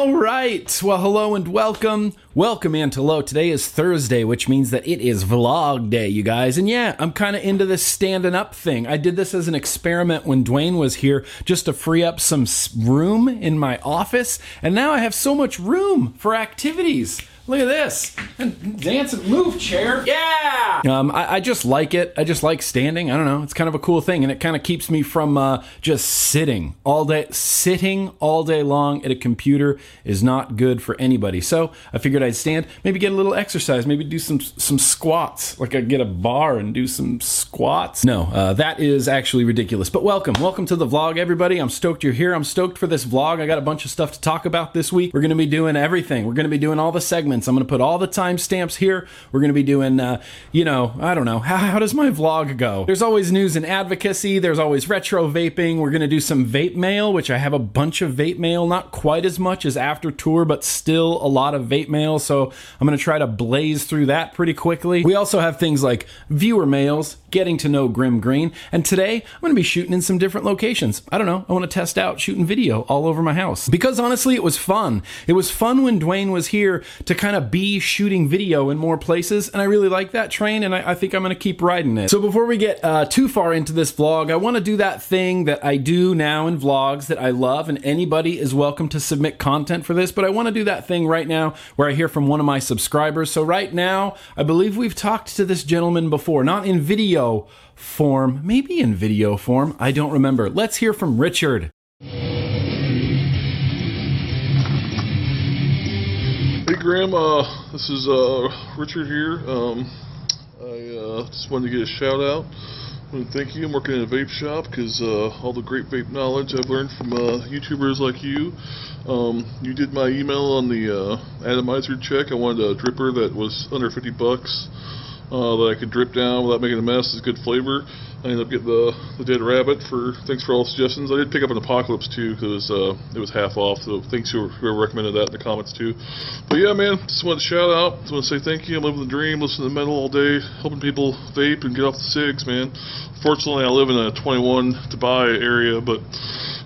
All right. Well, hello and welcome. Welcome, Antelo. Today is Thursday, which means that it is vlog day, you guys. And yeah, I'm kind of into this standing up thing. I did this as an experiment when Dwayne was here just to free up some room in my office. And now I have so much room for activities. Look at this. And dance and move, chair. Yeah! Um, I, I, just like it. I just like standing. I don't know. It's kind of a cool thing. And it kind of keeps me from uh, just sitting all day. Sitting all day long at a computer is not good for anybody. So I figured I'd stand, maybe get a little exercise, maybe do some some squats. Like I get a bar and do some squats. No, uh, that is actually ridiculous. But welcome. Welcome to the vlog, everybody. I'm stoked you're here. I'm stoked for this vlog. I got a bunch of stuff to talk about this week. We're going to be doing everything. We're going to be doing all the segments I'm going to put all the timestamps here. We're going to be doing, uh, you know, I don't know. How, how does my vlog go? There's always news and advocacy. There's always retro vaping. We're going to do some vape mail, which I have a bunch of vape mail, not quite as much as after tour, but still a lot of vape mail. So I'm going to try to blaze through that pretty quickly. We also have things like viewer mails, getting to know Grimm Green. And today I'm going to be shooting in some different locations. I don't know. I want to test out shooting video all over my house. Because honestly, it was fun. It was fun when Dwayne was here to kind of be shooting video in more places. And I really like that train and I, I think I'm going to keep riding it. So before we get uh, too far into this vlog, I want to do that thing that I do now in vlogs that I love. And anybody is welcome to submit content for this. But I want to do that thing right now where I hear from one of my subscribers. So right now, I believe we've talked to this gentleman before, not in video form, maybe in video form. I don't remember. Let's hear from Richard. Graham, uh, this is uh, Richard here. Um, I uh, just wanted to get a shout out. To thank you. I'm working in a vape shop because uh, all the great vape knowledge I've learned from uh, YouTubers like you. Um, you did my email on the uh, atomizer check. I wanted a dripper that was under 50 bucks uh, that I could drip down without making a mess. It's good flavor. I ended up getting the, the dead rabbit for thanks for all the suggestions. I did pick up an apocalypse too because uh, it was half off. So thanks whoever recommended that in the comments too. But yeah, man, just wanted to shout out. Just want to say thank you. I'm living the dream, listening to metal all day, helping people vape and get off the cigs, man. Fortunately, I live in a 21 to buy area, but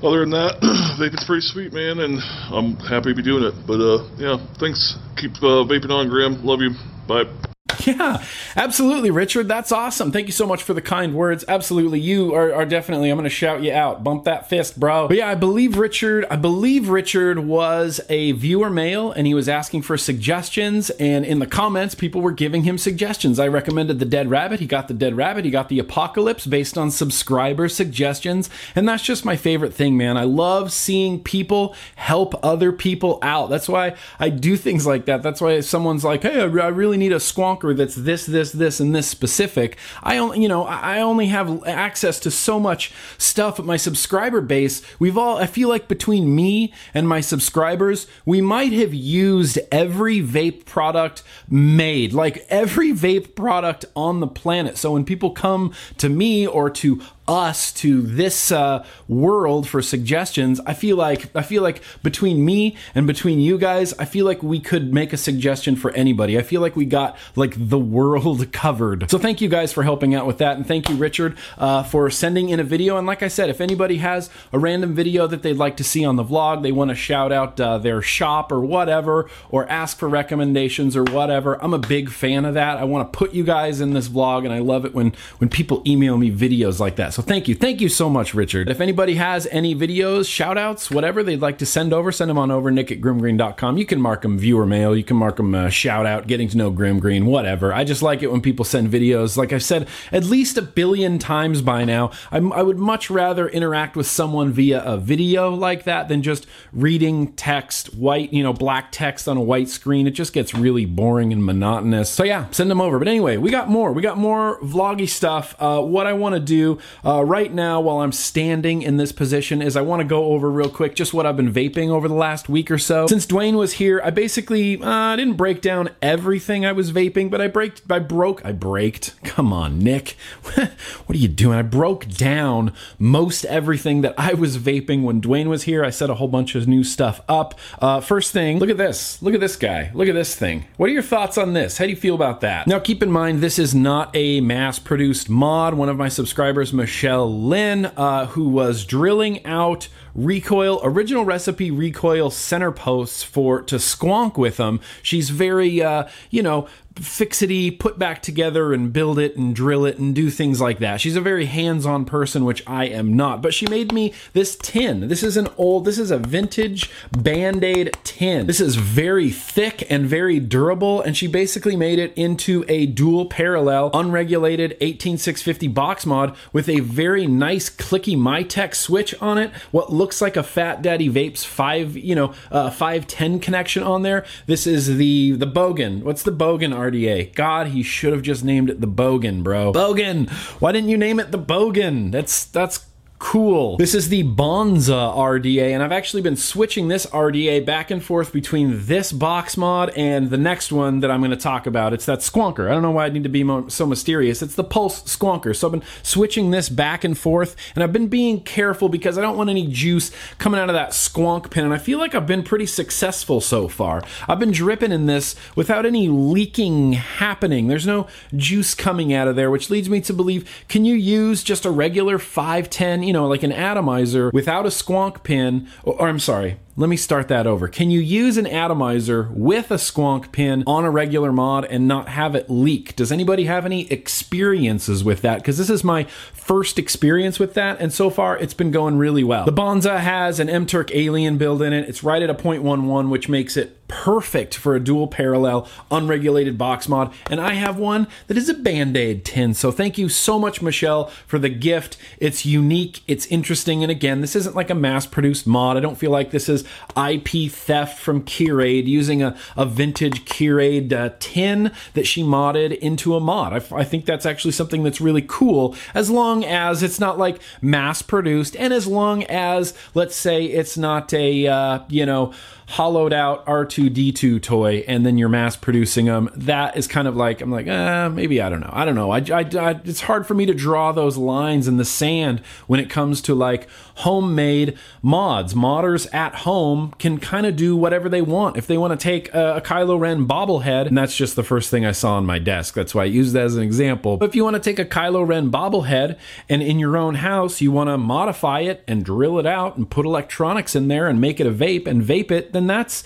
other than that, vaping's pretty sweet, man, and I'm happy to be doing it. But uh, yeah, thanks. Keep uh, vaping on, Graham. Love you. Bye. Yeah, absolutely, Richard. That's awesome. Thank you so much for the kind words. Absolutely, you are, are definitely. I'm going to shout you out. Bump that fist, bro. But yeah, I believe Richard. I believe Richard was a viewer mail, and he was asking for suggestions. And in the comments, people were giving him suggestions. I recommended the Dead Rabbit. He got the Dead Rabbit. He got the Apocalypse based on subscriber suggestions, and that's just my favorite thing, man. I love seeing people help other people out. That's why I do things like that. That's why someone's like, "Hey, I really need a squonk." That's this, this, this, and this specific. I only, you know, I only have access to so much stuff at my subscriber base. We've all, I feel like between me and my subscribers, we might have used every vape product made, like every vape product on the planet. So when people come to me or to us to this uh, world for suggestions i feel like i feel like between me and between you guys i feel like we could make a suggestion for anybody. I feel like we got like the world covered. So thank you guys for helping out with that and thank you richard uh, for sending in a video. And like i said if anybody has a random video that they'd like to see on the vlog they want to shout out uh, their shop or whatever or ask for recommendations or whatever i'm a big fan of that. I want to put you guys in this vlog and i love it when when people email me videos like that so thank you. Thank you so much, Richard. If anybody has any videos, shout outs, whatever they'd like to send over, send them on over, nick at grimmgreen.com. You can mark them viewer mail. You can mark them uh, shout out, getting to know Grimm Green, whatever. I just like it when people send videos. Like I've said at least a billion times by now, I'm, I would much rather interact with someone via a video like that than just reading text, white, you know, black text on a white screen. It just gets really boring and monotonous. So yeah, send them over. But anyway, we got more. We got more vloggy stuff. Uh, what I want to do uh, right now, while I'm standing in this position, is I want to go over real quick just what I've been vaping over the last week or so. Since Dwayne was here, I basically uh, didn't break down everything I was vaping, but I break I broke I braked. Come on, Nick, what are you doing? I broke down most everything that I was vaping when Dwayne was here. I set a whole bunch of new stuff up. Uh, first thing, look at this. Look at this guy. Look at this thing. What are your thoughts on this? How do you feel about that? Now, keep in mind this is not a mass-produced mod. One of my subscribers, Michelle Michelle Lynn, uh, who was drilling out recoil, original recipe recoil center posts for to squonk with them. She's very, uh, you know, fixity, put back together and build it and drill it and do things like that. She's a very hands-on person, which I am not. But she made me this tin. This is an old, this is a vintage Band-Aid tin. This is very thick and very durable, and she basically made it into a dual parallel, unregulated 18650 box mod with a very nice clicky Mytek switch on it. What looks like a Fat Daddy Vapes 5, you know, uh, 510 connection on there. This is the the Bogan. What's the Bogan RDA. God, he should have just named it the Bogan, bro. Bogan. Why didn't you name it the Bogan? That's that's cool. This is the Bonza RDA, and I've actually been switching this RDA back and forth between this box mod and the next one that I'm going to talk about. It's that Squonker. I don't know why I need to be so mysterious. It's the Pulse Squonker. So I've been switching this back and forth, and I've been being careful because I don't want any juice coming out of that squonk pin, and I feel like I've been pretty successful so far. I've been dripping in this without any leaking happening. There's no juice coming out of there, which leads me to believe can you use just a regular 510, you know, like an atomizer without a squonk pin, or, or I'm sorry, let me start that over. Can you use an atomizer with a squonk pin on a regular mod and not have it leak? Does anybody have any experiences with that? Because this is my first experience with that, and so far it's been going really well. The Bonza has an M-Turk Alien build in it. It's right at a 0.11, which makes it perfect for a dual parallel unregulated box mod. And I have one that is a Band Aid tin. So thank you so much, Michelle, for the gift. It's unique, it's interesting, and again, this isn't like a mass produced mod. I don't feel like this is IP theft from Curad using a, a vintage Curad uh, tin that she modded into a mod. I, I think that's actually something that's really cool as long as it's not like mass produced and as long as, let's say, it's not a, uh, you know, hollowed out R2D2 toy and then you're mass producing them. That is kind of like, I'm like, uh, maybe I don't know. I don't know. I, I, I, it's hard for me to draw those lines in the sand when it comes to like homemade mods. Modders at home can kind of do whatever they want. If they want to take a, a Kylo Ren bobblehead, and that's just the first thing I saw on my desk. That's why I used that as an example. But if you want to take a Kylo Ren bobblehead and in your own house, you want to modify it and drill it out and put electronics in there and make it a vape and vape it, then that's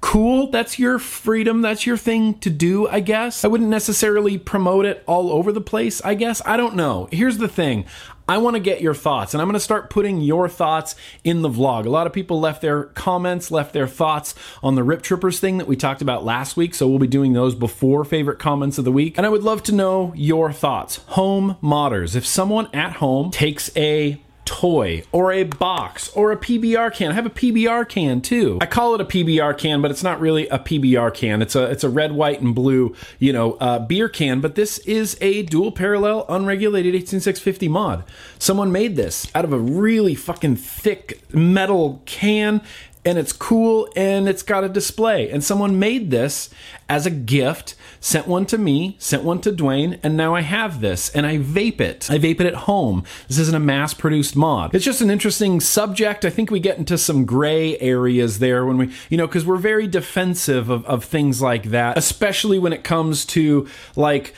cool. That's your freedom. That's your thing to do, I guess. I wouldn't necessarily promote it all over the place, I guess. I don't know. Here's the thing. I want to get your thoughts, and I'm going to start putting your thoughts in the vlog. A lot of people left their comments, left their thoughts on the Rip Trippers thing that we talked about last week, so we'll be doing those before favorite comments of the week. And I would love to know your thoughts. Home modders. If someone at home takes a toy or a box or a PBR can. I have a PBR can too. I call it a PBR can, but it's not really a PBR can. It's a it's a red, white, and blue, you know, uh, beer can. But this is a dual parallel unregulated 18650 mod. Someone made this out of a really fucking thick metal can and it's cool and it's got a display. And someone made this as a gift, sent one to me, sent one to Dwayne, and now I have this and I vape it. I vape it at home. This isn't a mass produced mod. It's just an interesting subject. I think we get into some gray areas there when we, you know, because we're very defensive of, of things like that, especially when it comes to like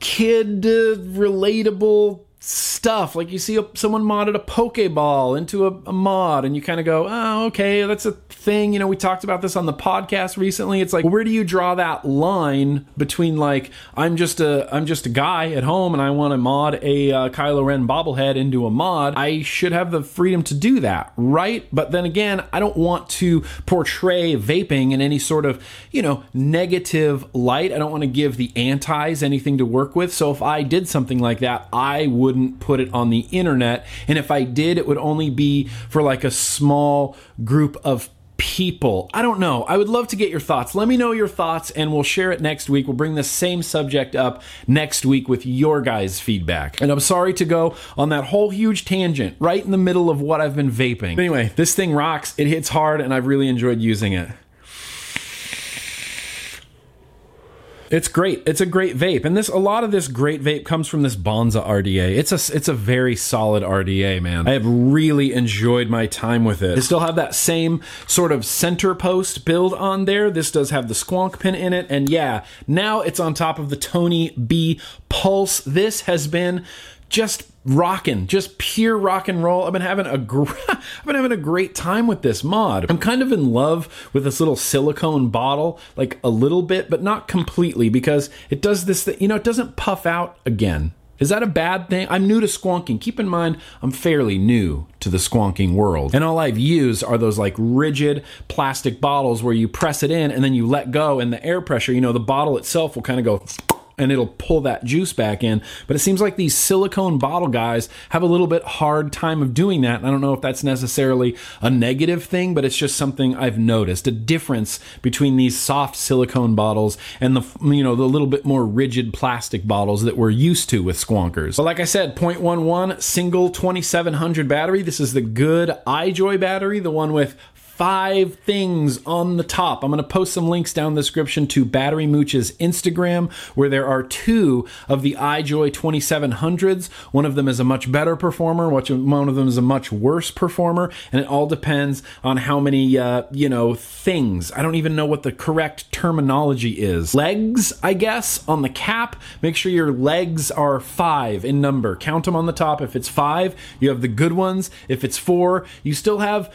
kid relatable stuff. Like you see a, someone modded a Pokeball into a, a mod, and you kind of go, oh, okay, that's a thing. You know, we talked about this on the podcast recently. It's like, where do you draw that line between like I'm just a I'm just a guy at home and I want to mod a uh, Kylo Ren bobblehead into a mod? I should have the freedom to do that, right? But then again, I don't want to portray vaping in any sort of you know negative light. I don't want to give the antis anything to work with. So if I did something like that, I wouldn't put it on the internet. And if I did, it would only be for like a small group of people. I don't know. I would love to get your thoughts. Let me know your thoughts and we'll share it next week. We'll bring the same subject up next week with your guys' feedback. And I'm sorry to go on that whole huge tangent right in the middle of what I've been vaping. Anyway, this thing rocks. It hits hard and I've really enjoyed using it. It's great. It's a great vape, and this a lot of this great vape comes from this Bonza RDA. It's a it's a very solid RDA, man. I have really enjoyed my time with it. They still have that same sort of center post build on there. This does have the squonk pin in it, and yeah, now it's on top of the Tony B Pulse. This has been just rocking, just pure rock and roll. I've been having a gr- I've been having a great time with this mod. I'm kind of in love with this little silicone bottle, like a little bit, but not completely, because it does this. Th- you know, it doesn't puff out again. Is that a bad thing? I'm new to squonking. Keep in mind, I'm fairly new to the squonking world. And all I've used are those like rigid plastic bottles where you press it in and then you let go, and the air pressure, you know, the bottle itself will kind of go and it'll pull that juice back in. But it seems like these silicone bottle guys have a little bit hard time of doing that. And I don't know if that's necessarily a negative thing, but it's just something I've noticed a difference between these soft silicone bottles and the you know the little bit more rigid plastic bottles that we're used to with squonkers. But like I said, 0.11 single 2700 battery. This is the good iJoy battery, the one with five things on the top. I'm going to post some links down the description to Battery Mooch's Instagram, where there are two of the iJoy 2700s. One of them is a much better performer, one of them is a much worse performer, and it all depends on how many, uh, you know, things. I don't even know what the correct terminology is. Legs, I guess, on the cap. Make sure your legs are five in number. Count them on the top. If it's five, you have the good ones. If it's four, you still have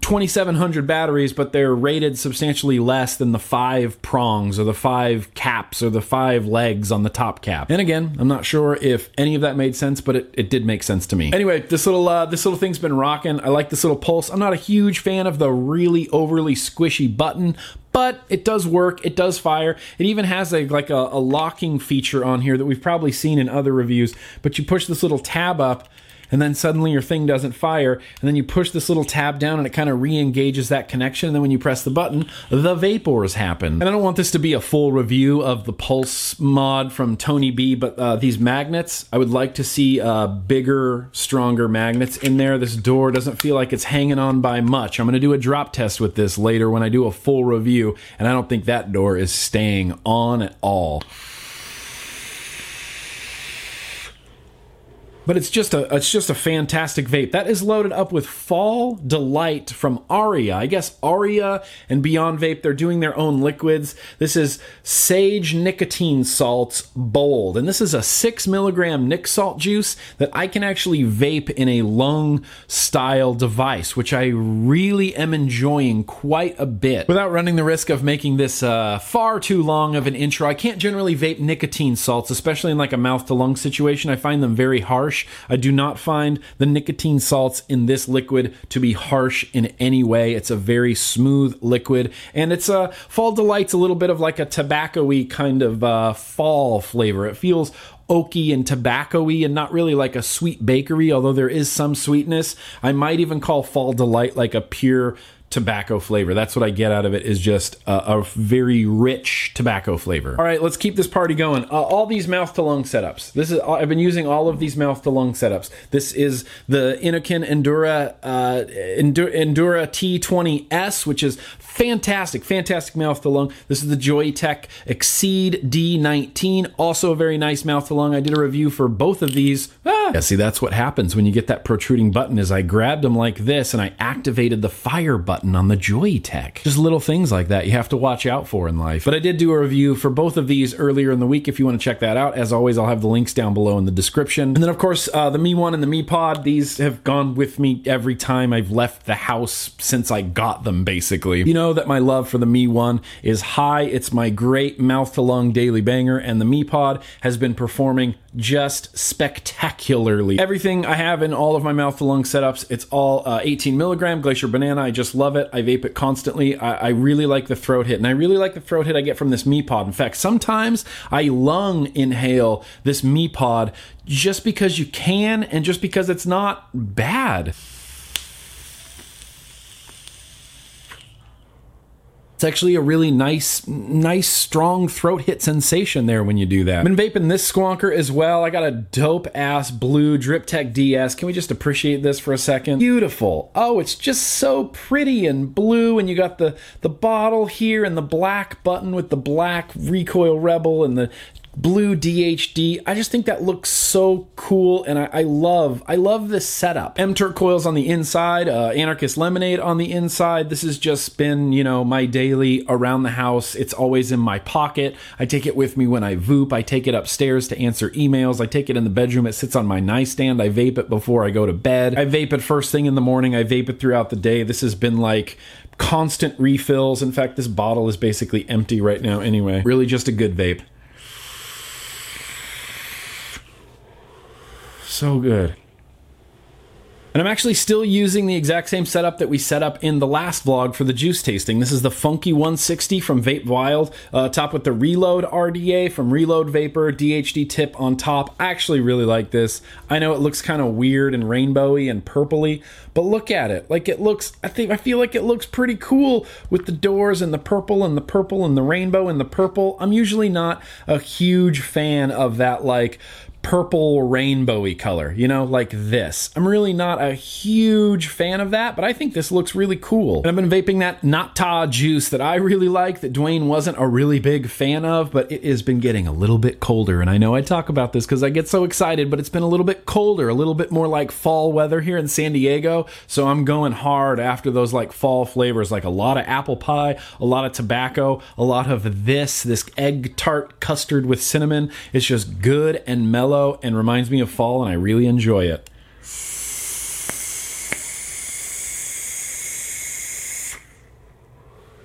2700 batteries, but they're rated substantially less than the five prongs or the five caps or the five legs on the top cap. And again, I'm not sure if any of that made sense, but it, it did make sense to me. Anyway, this little uh, this little thing's been rocking. I like this little pulse. I'm not a huge fan of the really overly squishy button, but it does work. It does fire. It even has a like a, a locking feature on here that we've probably seen in other reviews. But you push this little tab up and then suddenly your thing doesn't fire, and then you push this little tab down and it kind of re engages that connection, and then when you press the button, the vapors happen. And I don't want this to be a full review of the Pulse mod from Tony B, but uh, these magnets, I would like to see uh, bigger, stronger magnets in there. This door doesn't feel like it's hanging on by much. I'm going to do a drop test with this later when I do a full review, and I don't think that door is staying on at all. But it's just a it's just a fantastic vape. That is loaded up with Fall Delight from Aria. I guess Aria and Beyond Vape they're doing their own liquids. This is Sage Nicotine Salts Bold, and this is a six milligram Nic Salt juice that I can actually vape in a lung style device, which I really am enjoying quite a bit without running the risk of making this uh, far too long of an intro. I can't generally vape nicotine salts, especially in like a mouth to lung situation. I find them very harsh harsh. I do not find the nicotine salts in this liquid to be harsh in any way. It's a very smooth liquid, and it's a uh, fall delights a little bit of like a tobacco-y kind of uh, fall flavor. It feels oaky and tobacco-y and not really like a sweet bakery, although there is some sweetness. I might even call Fall Delight like a pure tobacco flavor. That's what I get out of it is just a, a very rich tobacco flavor. All right, let's keep this party going. Uh, all these mouth to lung setups. This is I've been using all of these mouth to lung setups. This is the Innokin Endura uh, Endura T20S, which is fantastic, fantastic mouth to lung. This is the Joyetech Exceed D19, also a very nice mouth to lung. I did a review for both of these. Ah. Yeah, see, that's what happens when you get that protruding button. Is I grabbed them like this and I activated the fire button on the Joyetech. Just little things like that you have to watch out for in life. But I did do a review for both of these earlier in the week. If you want to check that out, as always, I'll have the links down below in the description. And then, of course, uh, the Me One and the Me Pod. These have gone with me every time I've left the house since I got them. Basically, you know know that my love for the Me One is high. It's my great mouth to lung daily banger, and the Me Pod has been performing just spectacularly. Everything I have in all of my mouth to lung setups, it's all uh, 18 milligram Glacier Banana. I just love it. I vape it constantly. I, I really like the throat hit, and I really like the throat hit I get from this Me Pod. In fact, sometimes I lung inhale this Me Pod just because you can and just because it's not bad. It's actually a really nice, nice, strong throat hit sensation there when you do that. I've been vaping this squonker as well. I got a dope ass blue Drip Tech DS. Can we just appreciate this for a second? Beautiful. Oh, it's just so pretty and blue, and you got the the bottle here and the black button with the black recoil rebel and the blue DHD. I just think that looks so cool, and I, I love I love this setup. M Turk coils on the inside, uh, Anarchist Lemonade on the inside. This has just been you know my daily around the house. It's always in my pocket. I take it with me when I voop. I take it upstairs to answer emails. I take it in the bedroom. It sits on my nightstand. I vape it before I go to bed. I vape it first thing in the morning. I vape it throughout the day. This has been like constant refills. In fact, this bottle is basically empty right now anyway. Really just a good vape. So good. And I'm actually still using the exact same setup that we set up in the last vlog for the juice tasting. This is the Funky 160 from Vape Wild, uh, top with the Reload RDA from Reload Vapor, DHD tip on top. I actually really like this. I know it looks kind of weird and rainbowy and purpley, but look at it. Like it looks, I think, I feel like it looks pretty cool with the doors and the purple and the purple and the rainbow and the purple. I'm usually not a huge fan of that, like, purple rainbowy color, you know, like this. I'm really not a huge fan of that, but I think this looks really cool. And I've been vaping that Nata juice that I really like, that Dwayne wasn't a really big fan of, but it has been getting a little bit colder. And I know I talk about this because I get so excited, but it's been a little bit colder, a little bit more like fall weather here in San Diego. So I'm going hard after those like fall flavors, like a lot of apple pie, a lot of tobacco, a lot of this, this egg tart custard with cinnamon. It's just good and mellow and reminds me of fall, and I really enjoy it.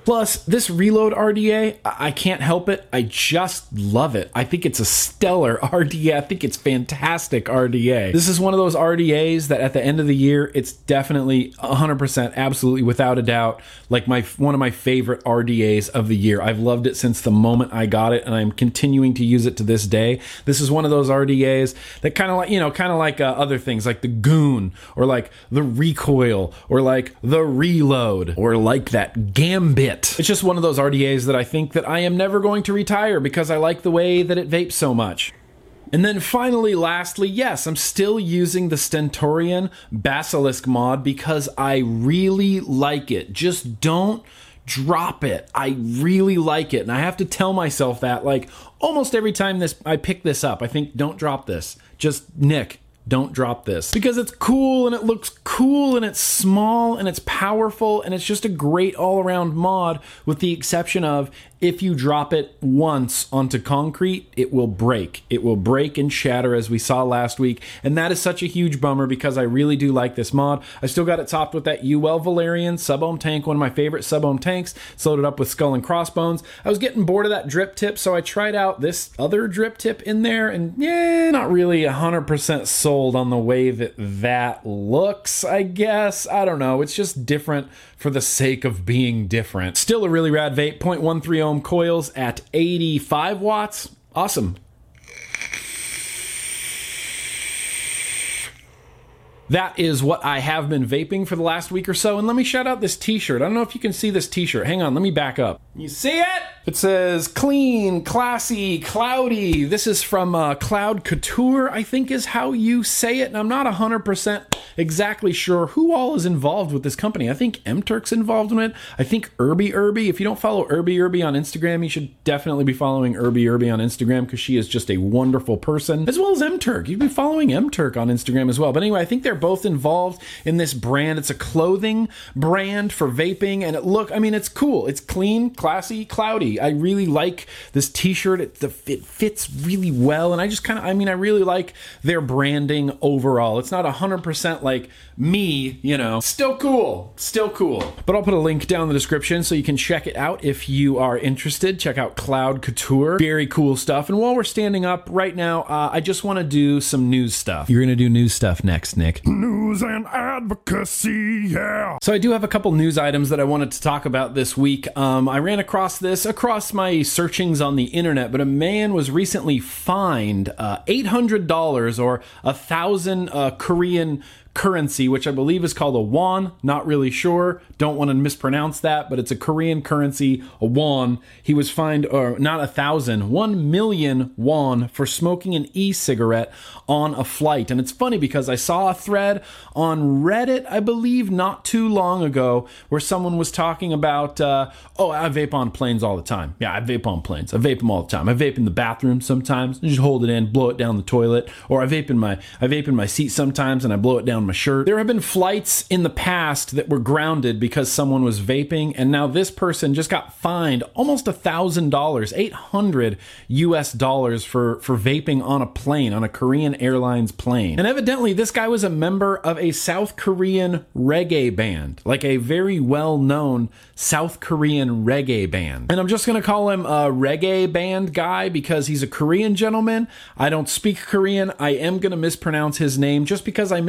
Plus, this Reload RDA, I can't help it. I just love it. I think it's a stellar RDA. I think it's fantastic RDA. This is one of those RDAs that at the end of the year, it's definitely 100%, absolutely, without a doubt, like my one of my favorite RDAs of the year. I've loved it since the moment I got it, and I'm continuing to use it to this day. This is one of those RDAs that kind of like, you know, kind of like uh, other things like the Goon or like the Recoil or like the Reload or like that Gambit it. It's just one of those RDAs that I think that I am never going to retire because I like the way that it vapes so much. And then finally, lastly, yes, I'm still using the Stentorian Basilisk mod because I really like it. Just don't drop it. I really like it. And I have to tell myself that like almost every time this I pick this up, I think don't drop this. Just Nick, don't drop this. Because it's cool and it looks cool and it's small and it's powerful and it's just a great all around mod with the exception of if you drop it once onto concrete, it will break. It will break and shatter as we saw last week. And that is such a huge bummer because I really do like this mod. I still got it topped with that Uwell Valyrian sub-ohm tank, one of my favorite sub-ohm tanks. It's loaded up with skull and crossbones. I was getting bored of that drip tip, so I tried out this other drip tip in there and yeah, not really 100% sold on the way that that looks, I guess. I don't know. It's just different for the sake of being different. Still a really rad vape, 0.13 coils at 85 watts. Awesome. That is what I have been vaping for the last week or so. And let me shout out this t shirt. I don't know if you can see this t shirt. Hang on, let me back up. You see it? It says clean, classy, cloudy. This is from uh, Cloud Couture, I think is how you say it. And I'm not 100% exactly sure who all is involved with this company. I think M Turk's involved in it. I think Irby Irby. If you don't follow Irby Irby on Instagram, you should definitely be following Irby Irby on Instagram because she is just a wonderful person, as well as M Turk. You'd be following M Turk on Instagram as well. But anyway, I think they're both involved in this brand. It's a clothing brand for vaping, and it look, I mean, it's cool. It's clean, classy, cloudy. I really like this T-shirt. It, the, it fits really well, and I just kind of, I mean, I really like their branding overall. It's not hundred percent like me, you know. Still cool, still cool. But I'll put a link down in the description so you can check it out if you are interested. Check out Cloud Couture. Very cool stuff. And while we're standing up right now, uh, I just want to do some news stuff. You're gonna do news stuff next, Nick news and advocacy, yeah. So I do have a couple news items that I wanted to talk about this week. Um, I ran across this across my searchings on the internet, but a man was recently fined uh, $800 or a thousand uh, Korean currency, which I believe is called a won. Not really sure. Don't want to mispronounce that, but it's a Korean currency, a won. He was fined, or not a thousand, one million won for smoking an e cigarette on a flight. And it's funny because I saw a thread on Reddit, I believe, not too long ago, where someone was talking about, uh, oh, I vape on planes all the time. Yeah, I vape on planes. I vape them all the time. I vape in the bathroom sometimes. I just hold it in, blow it down the toilet, or I vape in my I vape in my seat sometimes and I blow it down my shirt. There have been flights in the past that were grounded because someone was vaping, and now this person just got fined almost a thousand dollars, eight hundred US dollars for for vaping on a plane on a Korean Airlines plane. And evidently, this guy was a member of a South Korean reggae band, like a very well known South Korean reggae band. And I'm just gonna call him a reggae band guy because he's a Korean gentleman. I don't speak Korean. I am gonna mispronounce his name just because I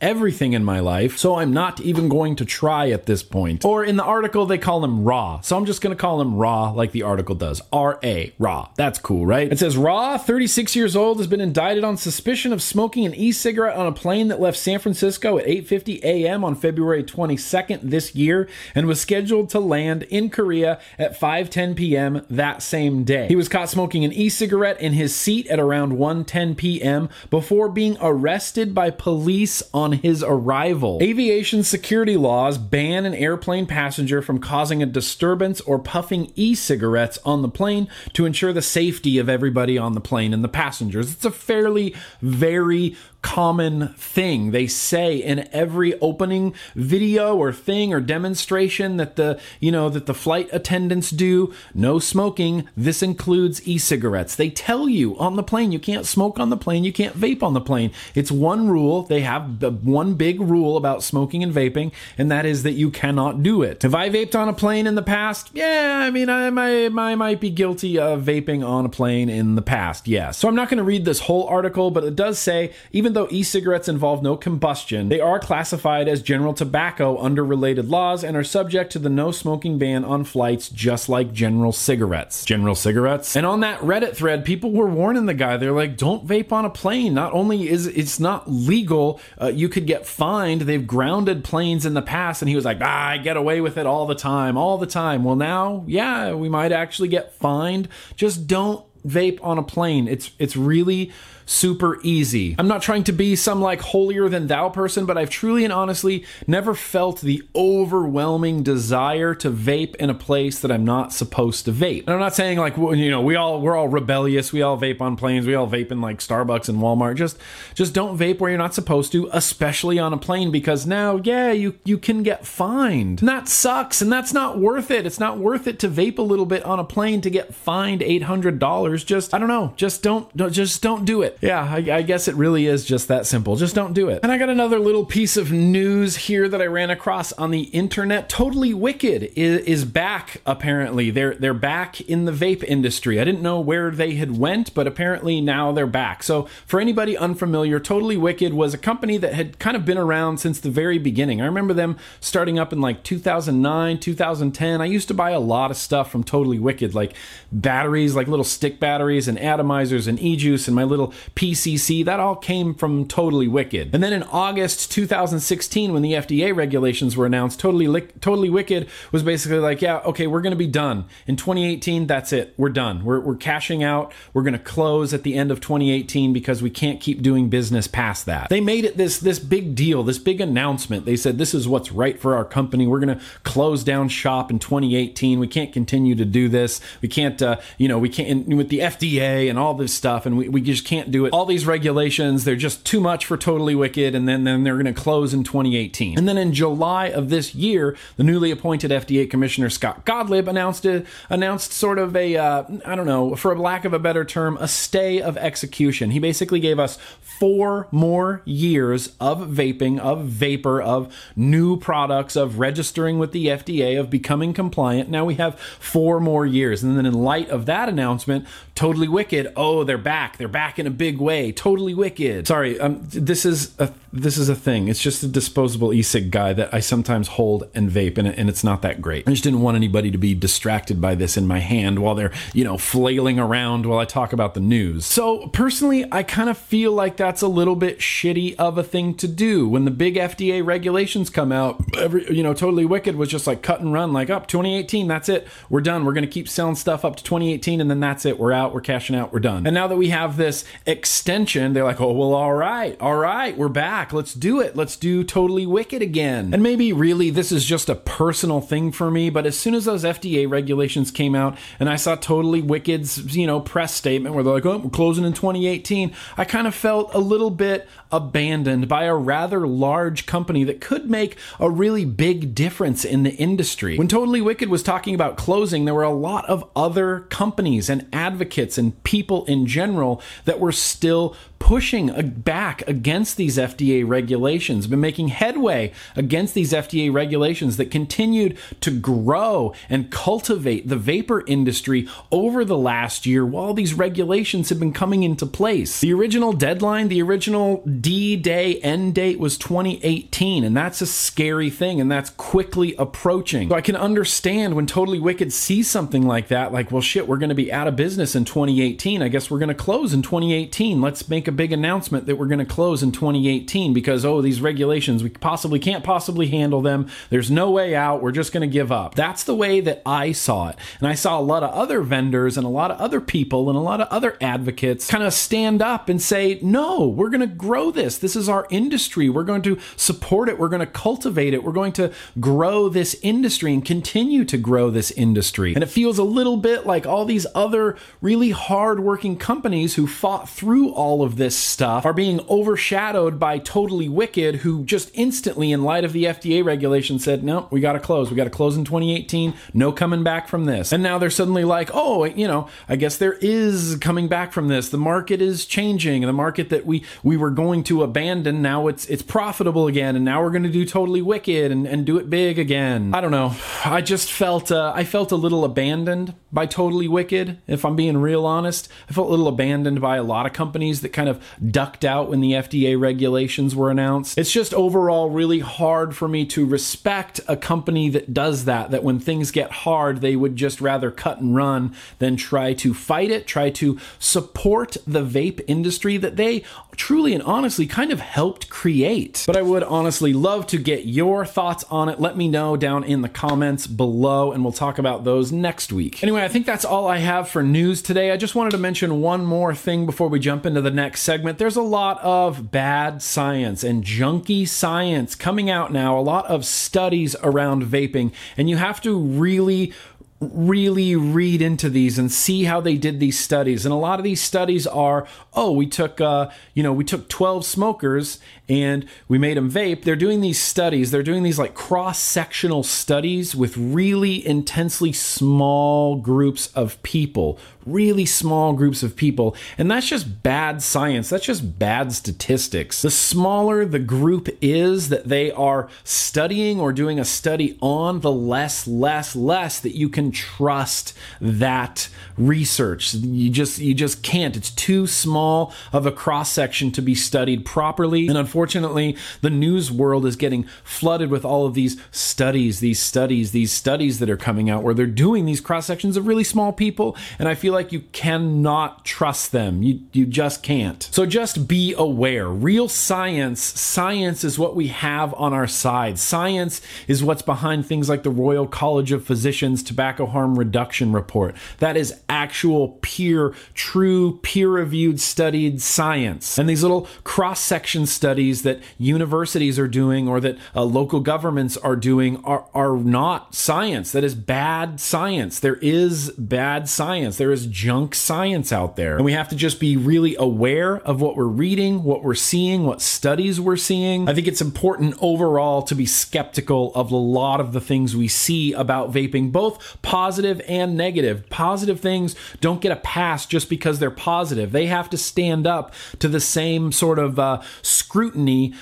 everything in my life. So I'm not even going to try at this point. Or in the article, they call him Raw. So I'm just gonna call him Raw like the article does. R A, Raw. That's cool, right? It says Raw, 36 years old, has been indicted on suspicion of smoking an e-cigarette on a plane that left San Francisco at 8:50 a.m. on February 22nd this year and was scheduled to land in Korea at 5:10 p.m. that same day. He was caught smoking an e-cigarette in his seat at around 1:10 p.m. before being arrested by police on his arrival. Aviation security laws ban an airplane passenger from causing a disturbance or puffing e-cigarettes on the plane to ensure the safety of everybody on the plane and the passengers. It's a fairly very common thing. They say in every opening video or thing or demonstration that the, you know, that the flight attendants do, no smoking. This includes e-cigarettes. They tell you on the plane you can't smoke on the plane, you can't vape on the plane. It's one rule. They have the one big rule about smoking and vaping, and that is that you cannot do it. Have I vaped on a plane in the past? Yeah, I mean, I, I, I might be guilty of vaping on a plane in the past. Yeah. So I'm not going to read this whole article, but it does say even though e cigarettes involve no combustion, they are classified as general tobacco under related laws and are subject to the no smoking ban on flights, just like general cigarettes. General cigarettes? And on that Reddit thread, people were warning the guy. They're like, don't vape on a plane. Not only is it's not legal, uh, you could get fined. They've grounded planes in the past. And he was like, ah, I get away with it all the time, all the time. Well, now, yeah, we might actually get fined. Just don't vape on a plane. It's it's really super easy. I'm not trying to be some like holier than thou person, but I've truly and honestly never felt the overwhelming desire to vape in a place that I'm not supposed to vape. And I'm not saying like you know we all we're all rebellious. We all vape on planes. We all vape in like Starbucks and Walmart. Just just don't vape where you're not supposed to, especially on a plane because now yeah you you can get fined. And that sucks, and that's not worth it. It's not worth it to vape a little bit on a plane to get fined eight hundred dollars. Just I don't know. Just don't, don't just don't do it. Yeah, I, I, guess it really is just that simple. Just don't do it. And I got another little piece of news here that I ran across on the internet. Totally Wicked is, is back. Apparently, they're they're back in the vape industry. I didn't know where they had went, but apparently now they're back. So for anybody unfamiliar, Totally Wicked was a company that had kind of been around since the very beginning. I remember them starting up in like 2009, 2010. I used to buy a lot of stuff from Totally Wicked, like batteries, like little stick batteries and atomizers and e-juice and my little PCC, that all came from Totally Wicked. And then in August 2016, when the FDA regulations were announced, Totally, Li- totally Wicked was basically like, yeah, okay, we're going to be done. In 2018, that's it. We're done. We're, we're cashing out. We're going to close at the end of 2018 because we can't keep doing business past that. They made it this, this big deal, this big announcement. They said, this is what's right for our company. We're going to close down shop in 2018. We can't continue to do this. We can't, uh, you know, we can't, with the FDA and all this stuff, and we, we just can't do it. All these regulations, they're just too much for Totally Wicked, and then, then they're going to close in 2018. And then in July of this year, the newly appointed FDA Commissioner Scott Gottlieb announced a, announced sort of a uh, I don't know, for lack of a better term, a stay of execution. He basically gave us four more years of vaping, of vapor, of new products, of registering with the FDA, of becoming compliant. Now we have four more years. And then in light of that announcement, Totally Wicked, oh, they're back. They're back in a big way. Totally wicked. Sorry, um, this is a this is a thing. It's just a disposable e-cig guy that I sometimes hold and vape, and, and it's not that great. I just didn't want anybody to be distracted by this in my hand while they're you know flailing around while I talk about the news. So personally, I kind of feel like that's a little bit shitty of a thing to do. When the big FDA regulations come out, every you know, totally wicked was just like cut and run, like up oh, 2018, that's it, we're done. We're gonna keep selling stuff up to 2018, and then that's it. We're out. We're cashing out. We're done. And now that we have this extension, they're like, oh well, all right, all right, we're back. Let's do it. Let's do totally wicked again. And maybe really this is just a personal thing for me, but as soon as those FDA regulations came out and I saw totally wicked's you know press statement where they're like, oh, we're closing in 2018, I kind of felt a little bit abandoned by a rather large company that could make a really big difference in the industry. When Totally Wicked was talking about closing, there were a lot of other companies and advocates and people in general that were still pushing back against these FDA regulations, been making headway against these FDA regulations that continued to grow and cultivate the vapor industry over the last year while these regulations have been coming into place. The original deadline, the original D day end date was 2018, and that's a scary thing, and that's quickly approaching. So I can understand when Totally Wicked sees something like that, like, well, shit, we're going to be out of business in 2018. I guess we're going to close in 2018. Let's make a big announcement that we're going to close in 2018 because, oh, these regulations, we possibly can't possibly handle them. There's no way out. We're just going to give up. That's the way that I saw it. And I saw a lot of other vendors and a lot of other people and a lot of other advocates kind of stand up and say, no, we're going to grow this. This is our industry. We're going to support it. We're going to cultivate it. We're going to grow this industry and continue to grow this industry. And it feels a little bit like all these other really hardworking companies who fought through all of this stuff are being overshadowed by Totally Wicked, who just instantly, in light of the FDA regulation, said, no, we got to close. We got to close in 2018. No coming back from this. And now they're suddenly like, oh, you know, I guess there is coming back from this. The market is changing. The market that we we were going to abandon now it's it's profitable again, and now we're going to do Totally Wicked and, and do it big again. I don't know. I just felt uh, I felt a little abandoned by Totally Wicked. If I'm being real honest, I felt a little abandoned by a lot of companies that kind of ducked out when the FDA regulations were announced. It's just overall really hard for me to respect a company that does that, that when things get hard, they would just rather cut and run than try to fight it, try to support the vape industry that they truly and honestly kind of helped create. But I would honestly love to get your thoughts on it. Let me know down in the comments below, and we'll talk about those next week. Anyway, I think that's all I have for news today. I just wanted to mention one more thing before we jump into the next segment. There's a lot of bad science and junky science coming out now, a lot of studies around vaping, and you have to really really read into these and see how they did these studies. And a lot of these studies are oh we took uh, you know we took 12 smokers and we made them vape they're doing these studies they're doing these like cross sectional studies with really intensely small groups of people really small groups of people. And that's just bad science. That's just bad statistics. The smaller the group is that they are studying or doing a study on, the less, less, less that you can trust that research. You just, you just can't. It's too small of a cross section to be studied properly. And unfortunately, the news world is getting flooded with all of these studies, these studies, these studies that are coming out where they're doing these cross sections of really small people. And I feel like you cannot trust them. You, you just can't. So just be aware. Real science, science is what we have on our side. Science is what's behind things like the Royal College of Physicians Tobacco Harm Reduction Report. That is actual peer, true, peer reviewed, studied science. And these little cross section studies that universities are doing or that uh, local governments are doing are, are not science. That is bad science. There is bad science. There is junk science out there. And we have to just be really aware of what we're reading, what we're seeing, what studies we're seeing. I think it's important overall to be skeptical of a lot of the things we see about vaping, both positive and negative. Positive things don't get a pass just because they're positive. They have to stand up to the same sort of uh, scrutiny,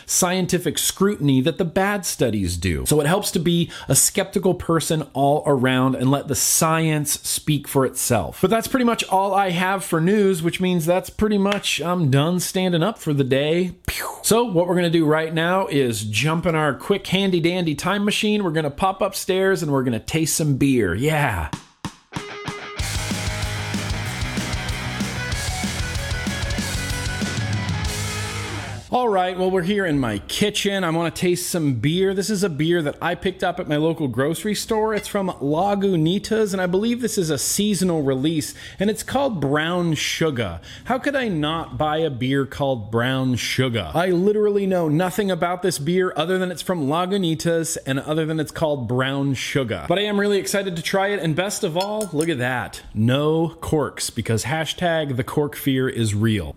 scientific scrutiny that the bad studies do. So it helps to be a skeptical person all around and let the science speak for itself. But that's pretty much all I have for news, which means that's pretty much I'm done standing up for the day. So, what we're going to do right now is jump in our quick handy dandy time machine. We're going to pop upstairs and we're going to taste some beer. Yeah. All right, well, we're here in my kitchen. I want to taste some beer. This is a beer that I picked up at my local grocery store. It's from Lagunitas, and I believe this is a seasonal release, and it's called Brown Sugar. How could I not buy a beer called Brown Sugar? I literally know nothing about this beer other than it's from Lagunitas and other than it's called Brown Sugar. But I am really excited to try it, and best of all, look at that. No corks, because hashtag the cork fear is real.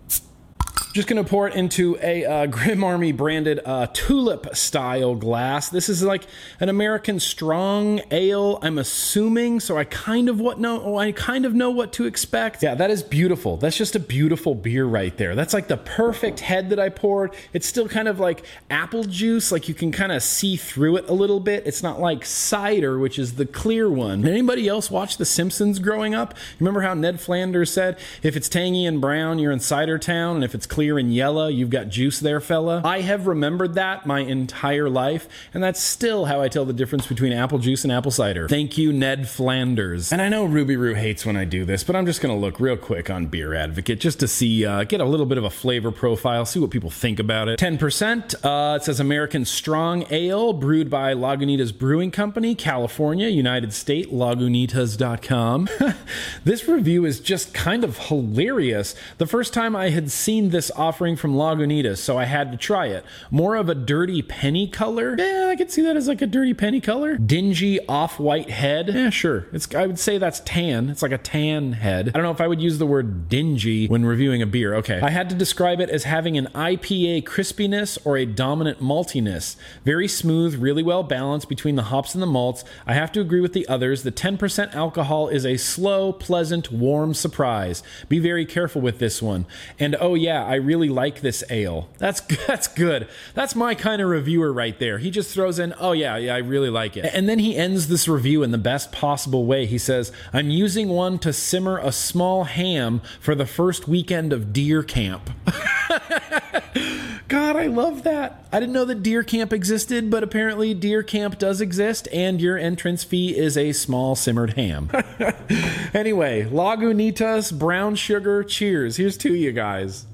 Just gonna pour it into a uh, Grim Army branded uh, tulip style glass. This is like an American strong ale. I'm assuming, so I kind of what know. I kind of know what to expect. Yeah, that is beautiful. That's just a beautiful beer right there. That's like the perfect head that I poured. It's still kind of like apple juice. Like you can kind of see through it a little bit. It's not like cider, which is the clear one. Did anybody else watch The Simpsons growing up? Remember how Ned Flanders said, "If it's tangy and brown, you're in cider town, and if it's clear clear and yellow. You've got juice there, fella. I have remembered that my entire life, and that's still how I tell the difference between apple juice and apple cider. Thank you, Ned Flanders. And I know Ruby Roo hates when I do this, but I'm just going to look real quick on Beer Advocate just to see, uh, get a little bit of a flavor profile, see what people think about it. 10%. Uh, it says American Strong Ale, brewed by Lagunitas Brewing Company, California, United States, lagunitas.com. this review is just kind of hilarious. The first time I had seen this offering from Lagunitas, so I had to try it. More of a dirty penny color. Yeah, I could see that as like a dirty penny color. Dingy off-white head. Yeah, sure. It's I would say that's tan. It's like a tan head. I don't know if I would use the word dingy when reviewing a beer. Okay. I had to describe it as having an IPA crispiness or a dominant maltiness. Very smooth, really well balanced between the hops and the malts. I have to agree with the others. The 10% alcohol is a slow, pleasant, warm surprise. Be very careful with this one. And oh yeah, I really like this ale. That's that's good. That's my kind of reviewer right there. He just throws in, "Oh yeah, yeah, I really like it." And then he ends this review in the best possible way. He says, "I'm using one to simmer a small ham for the first weekend of deer camp." God, I love that. I didn't know that deer camp existed, but apparently deer camp does exist, and your entrance fee is a small simmered ham. anyway, Lagunitas, brown sugar, cheers. Here's to you guys.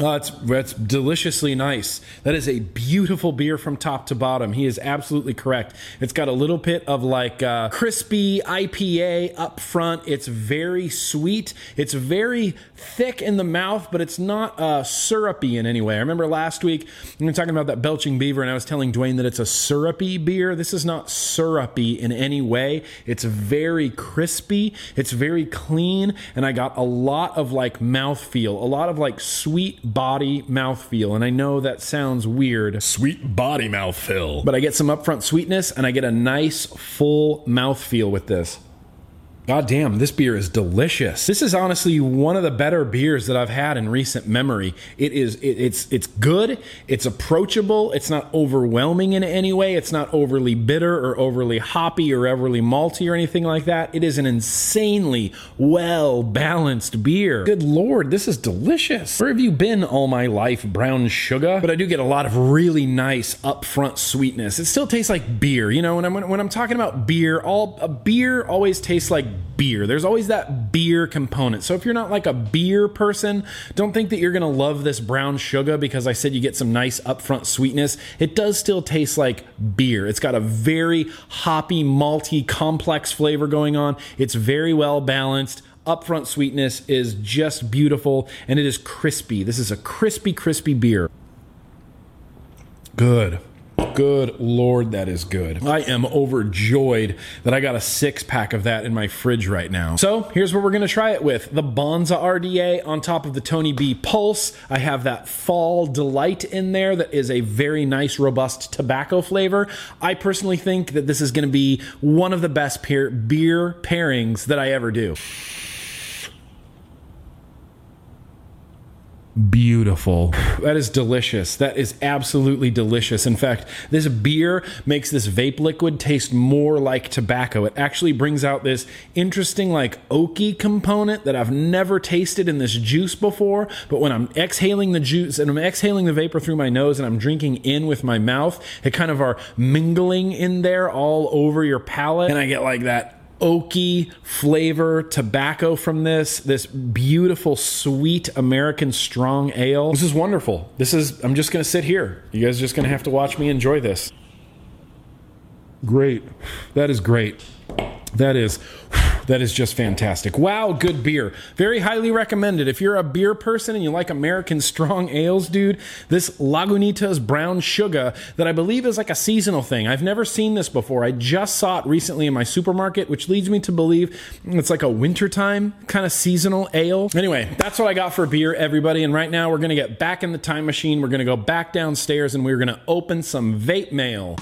It's that's deliciously nice. That is a beautiful beer from top to bottom. He is absolutely correct. It's got a little bit of like uh, crispy IPA up front. It's very sweet. It's very thick in the mouth, but it's not uh, syrupy in any way. I remember last week we were talking about that belching beaver, and I was telling Dwayne that it's a syrupy beer. This is not syrupy in any way. It's very crispy. It's very clean, and I got a lot of like mouthfeel, a lot of like sweet body mouthfeel. And I know that sounds weird. Sweet body mouthfeel. But I get some upfront sweetness and I get a nice full mouthfeel with this. God damn, this beer is delicious. This is honestly one of the better beers that I've had in recent memory. It is it, it's it's good, it's approachable, it's not overwhelming in any way, it's not overly bitter or overly hoppy or overly malty or anything like that. It is an insanely well balanced beer. Good lord, this is delicious. Where have you been all my life, brown sugar? But I do get a lot of really nice upfront sweetness. It still tastes like beer. You know, when I'm when I'm talking about beer, all a beer always tastes like beer. There's always that beer component. So if you're not like a beer person, don't think that you're going to love this brown sugar because I said you get some nice upfront sweetness. It does still taste like beer. It's got a very hoppy, malty, complex flavor going on. It's very well balanced upfront sweetness is just beautiful and it is crispy. This is a crispy, crispy beer. Good. Good lord, that is good. I am overjoyed that I got a six pack of that in my fridge right now. So here's what we're gonna try it with the Bonza RDA on top of the Tony B Pulse. I have that Fall Delight in there that is a very nice, robust tobacco flavor. I personally think that this is gonna be one of the best beer pairings that I ever do. Beautiful. That is delicious. That is absolutely delicious. In fact, this beer makes this vape liquid taste more like tobacco. It actually brings out this interesting, like oaky component that I've never tasted in this juice before. But when I'm exhaling the juice and I'm exhaling the vapor through my nose and I'm drinking in with my mouth, it kind of are mingling in there all over your palate. And I get like that oaky flavor tobacco from this this beautiful sweet american strong ale. This is wonderful. This is i'm just gonna sit here. You guys are just gonna have to watch me enjoy this. Great. That is great. That is that is just fantastic. Wow, good beer. Very highly recommended. If you're a beer person and you like American strong ales, dude, this Lagunitas brown sugar that I believe is like a seasonal thing. I've never seen this before. I just saw it recently in my supermarket, which leads me to believe it's like a wintertime kind of seasonal ale. Anyway, that's what I got for beer, everybody. And right now we're going to get back in the time machine. We're going to go back downstairs and we're going to open some vape mail.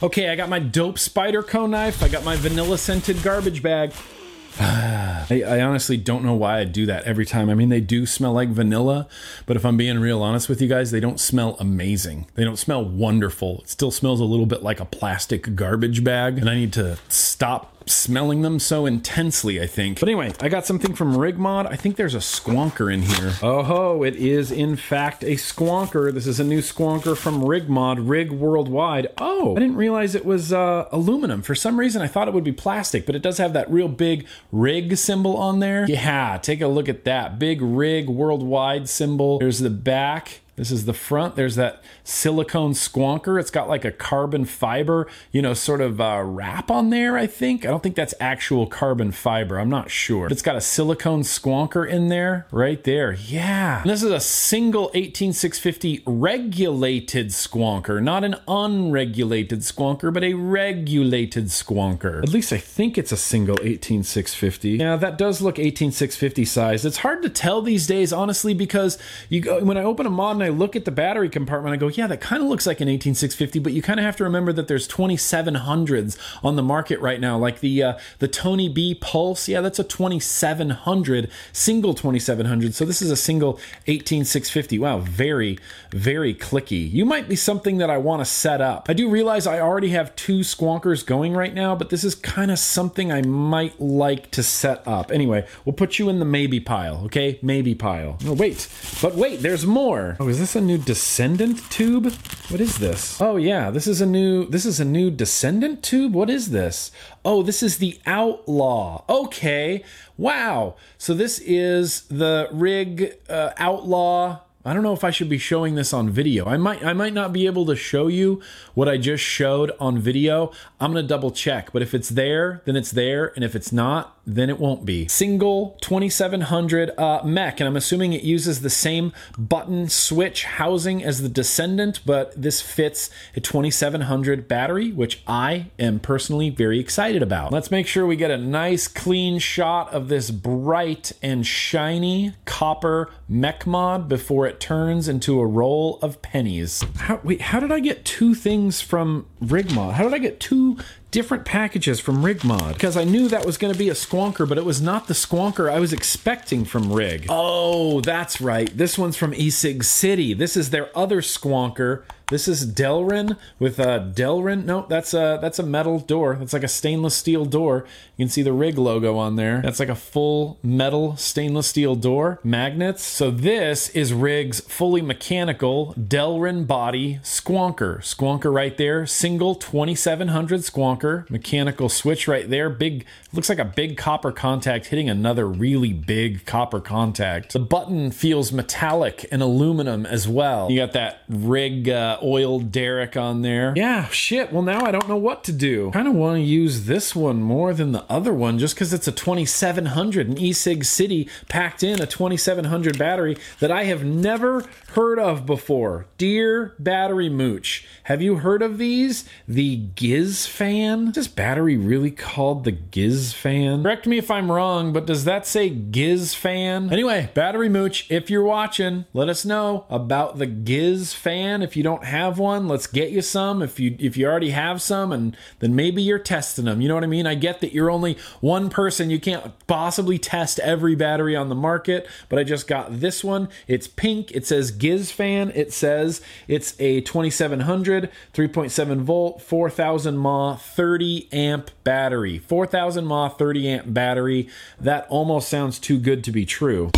Okay, I got my dope spider Spyderco knife. I got my vanilla scented garbage bag. I, I, honestly don't know why I do that every time. I mean, they do smell like vanilla, but if I'm being real honest with you guys, they don't smell amazing. They don't smell wonderful. It still smells a little bit like a plastic garbage bag, and I need to stop smelling them so intensely, I think. But anyway, I got something from Rigmod. I think there's a squonker in here. Oh ho, it is in fact a squonker. This is a new squonker from Rigmod, Rig Worldwide. Oh, I didn't realize it was uh, aluminum. For some reason, I thought it would be plastic, but it does have that real big rig symbol on there. Yeah, take a look at that. Big Rig Worldwide symbol. There's the back. This is the front. There's that silicone squonker. It's got like a carbon fiber, you know, sort of uh, wrap on there, I think. I don't think that's actual carbon fiber. I'm not sure. It's got a silicone squonker in there right there. Yeah. And this is a single 18650 regulated squonker, not an unregulated squonker, but a regulated squonker. At least I think it's a single 18650. Yeah, that does look 18650 size. It's hard to tell these days, honestly, because you go, when I open a mod I look at the battery compartment, I go, yeah, that kind of looks like an 18650, but you kind of have to remember that there's 2700s on the market right now, like the uh, the Tony B Pulse. Yeah, that's a 2700 single 2700. So this is a single 18650. Wow, very very clicky. You might be something that I want to set up. I do realize I already have two squonkers going right now, but this is kind of something I might like to set up. Anyway, we'll put you in the maybe pile, okay? Maybe pile. Oh wait, but wait, there's more. Oh, is this a new Descendant tube? What is this? Oh yeah, this is a new this is a new Descendant tube. What is this? Oh, this is the Outlaw. Okay. Wow. So this is the Rig uh, Outlaw I don't know if I should be showing this on video. I might I might not be able to show you what I just showed on video. I'm going to double check, but if it's there, then it's there, and if it's not, then it won't be. Single 2700 uh, mech, and I'm assuming it uses the same button switch housing as the Descendant, but this fits a 2700 battery, which I am personally very excited about. Let's make sure we get a nice clean shot of this bright and shiny copper mech mod before it turns into a roll of pennies. How, wait, how did I get two things from Rigmod? How did I get two different packages from Rigmod because I knew that was going to be a squonker, but it was not the squonker I was expecting from Rig. Oh, that's right. This one's from eSig City. This is their other squonker this is Delrin with a Delrin. No, that's a that's a metal door. That's like a stainless steel door. You can see the rig logo on there. That's like a full metal stainless steel door. Magnets. So this is Rig's fully mechanical Delrin body squonker. Squonker right there. Single 2700 squonker. Mechanical switch right there. Big looks like a big copper contact hitting another really big copper contact. The button feels metallic and aluminum as well. You got that rig uh, oil derrick on there. Yeah, shit. Well, now I don't know what to do. Kind of want to use this one more than the other one just because it's a 2700 an eSig City packed in a 2700 battery that I have never heard of before. Dear Battery Mooch, have you heard of these? The Giz Fan? Is this battery really called the Giz Fan? Correct me if I'm wrong, but does that say Giz Fan? Anyway, Battery Mooch, if you're watching, let us know about the Giz Fan if you don't have one, let's get you some. If you if you already have some, and then maybe you're testing them. You know what I mean? I get that you're only one person. You can't possibly test every battery on the market, but I just got this one. It's pink. It says GizFan. It says it's a 2700 3.7 volt 4000 mAh 30 amp battery. 4000 mAh 30 amp battery. That almost sounds too good to be true.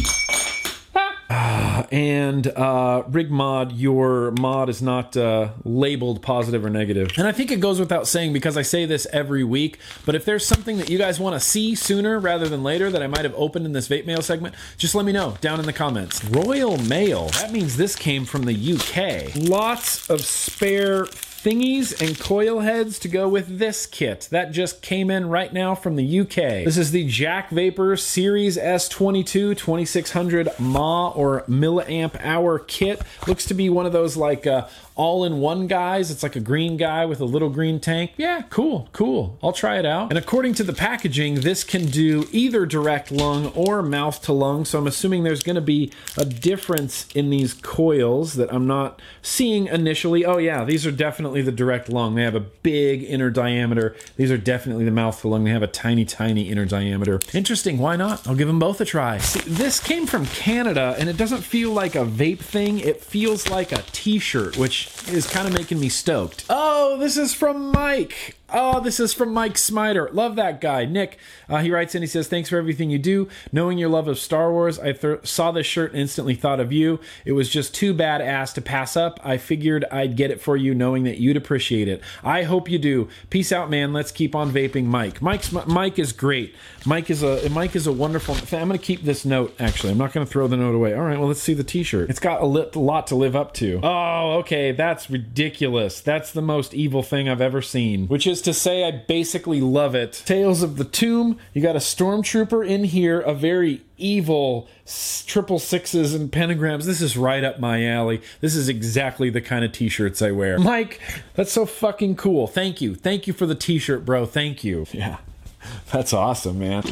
Uh, and uh, rig mod, your mod is not uh, labeled positive or negative. And I think it goes without saying because I say this every week. But if there's something that you guys want to see sooner rather than later that I might have opened in this vape mail segment, just let me know down in the comments. Royal Mail. That means this came from the UK. Lots of spare thingies and coil heads to go with this kit. That just came in right now from the UK. This is the Jack Vapor Series S22 2600 mAh or milliamp hour kit. Looks to be one of those like uh, all in one guys. It's like a green guy with a little green tank. Yeah, cool, cool. I'll try it out. And according to the packaging, this can do either direct lung or mouth to lung. So I'm assuming there's going to be a difference in these coils that I'm not seeing initially. Oh, yeah, these are definitely the direct lung. They have a big inner diameter. These are definitely the mouth to lung. They have a tiny, tiny inner diameter. Interesting. Why not? I'll give them both a try. See, this came from Canada and it doesn't feel like a vape thing. It feels like a t shirt, which is kind of making me stoked. Oh, this is from Mike. Oh, this is from Mike Smiter. Love that guy. Nick, uh, he writes in, he says, Thanks for everything you do. Knowing your love of Star Wars, I th- saw this shirt and instantly thought of you. It was just too badass to pass up. I figured I'd get it for you knowing that you'd appreciate it. I hope you do. Peace out, man. Let's keep on vaping Mike. Mike's, Mike is great. Mike is a Mike is a wonderful. I'm going to keep this note, actually. I'm not going to throw the note away. All right, well, let's see the t shirt. It's got a lot to live up to. Oh, okay. That's ridiculous. That's the most evil thing I've ever seen, which is to say, I basically love it. Tales of the Tomb. You got a stormtrooper in here, a very evil triple sixes and pentagrams. This is right up my alley. This is exactly the kind of t-shirts I wear. Mike, that's so fucking cool. Thank you. Thank you for the t-shirt, bro. Thank you. Yeah. That's awesome, man.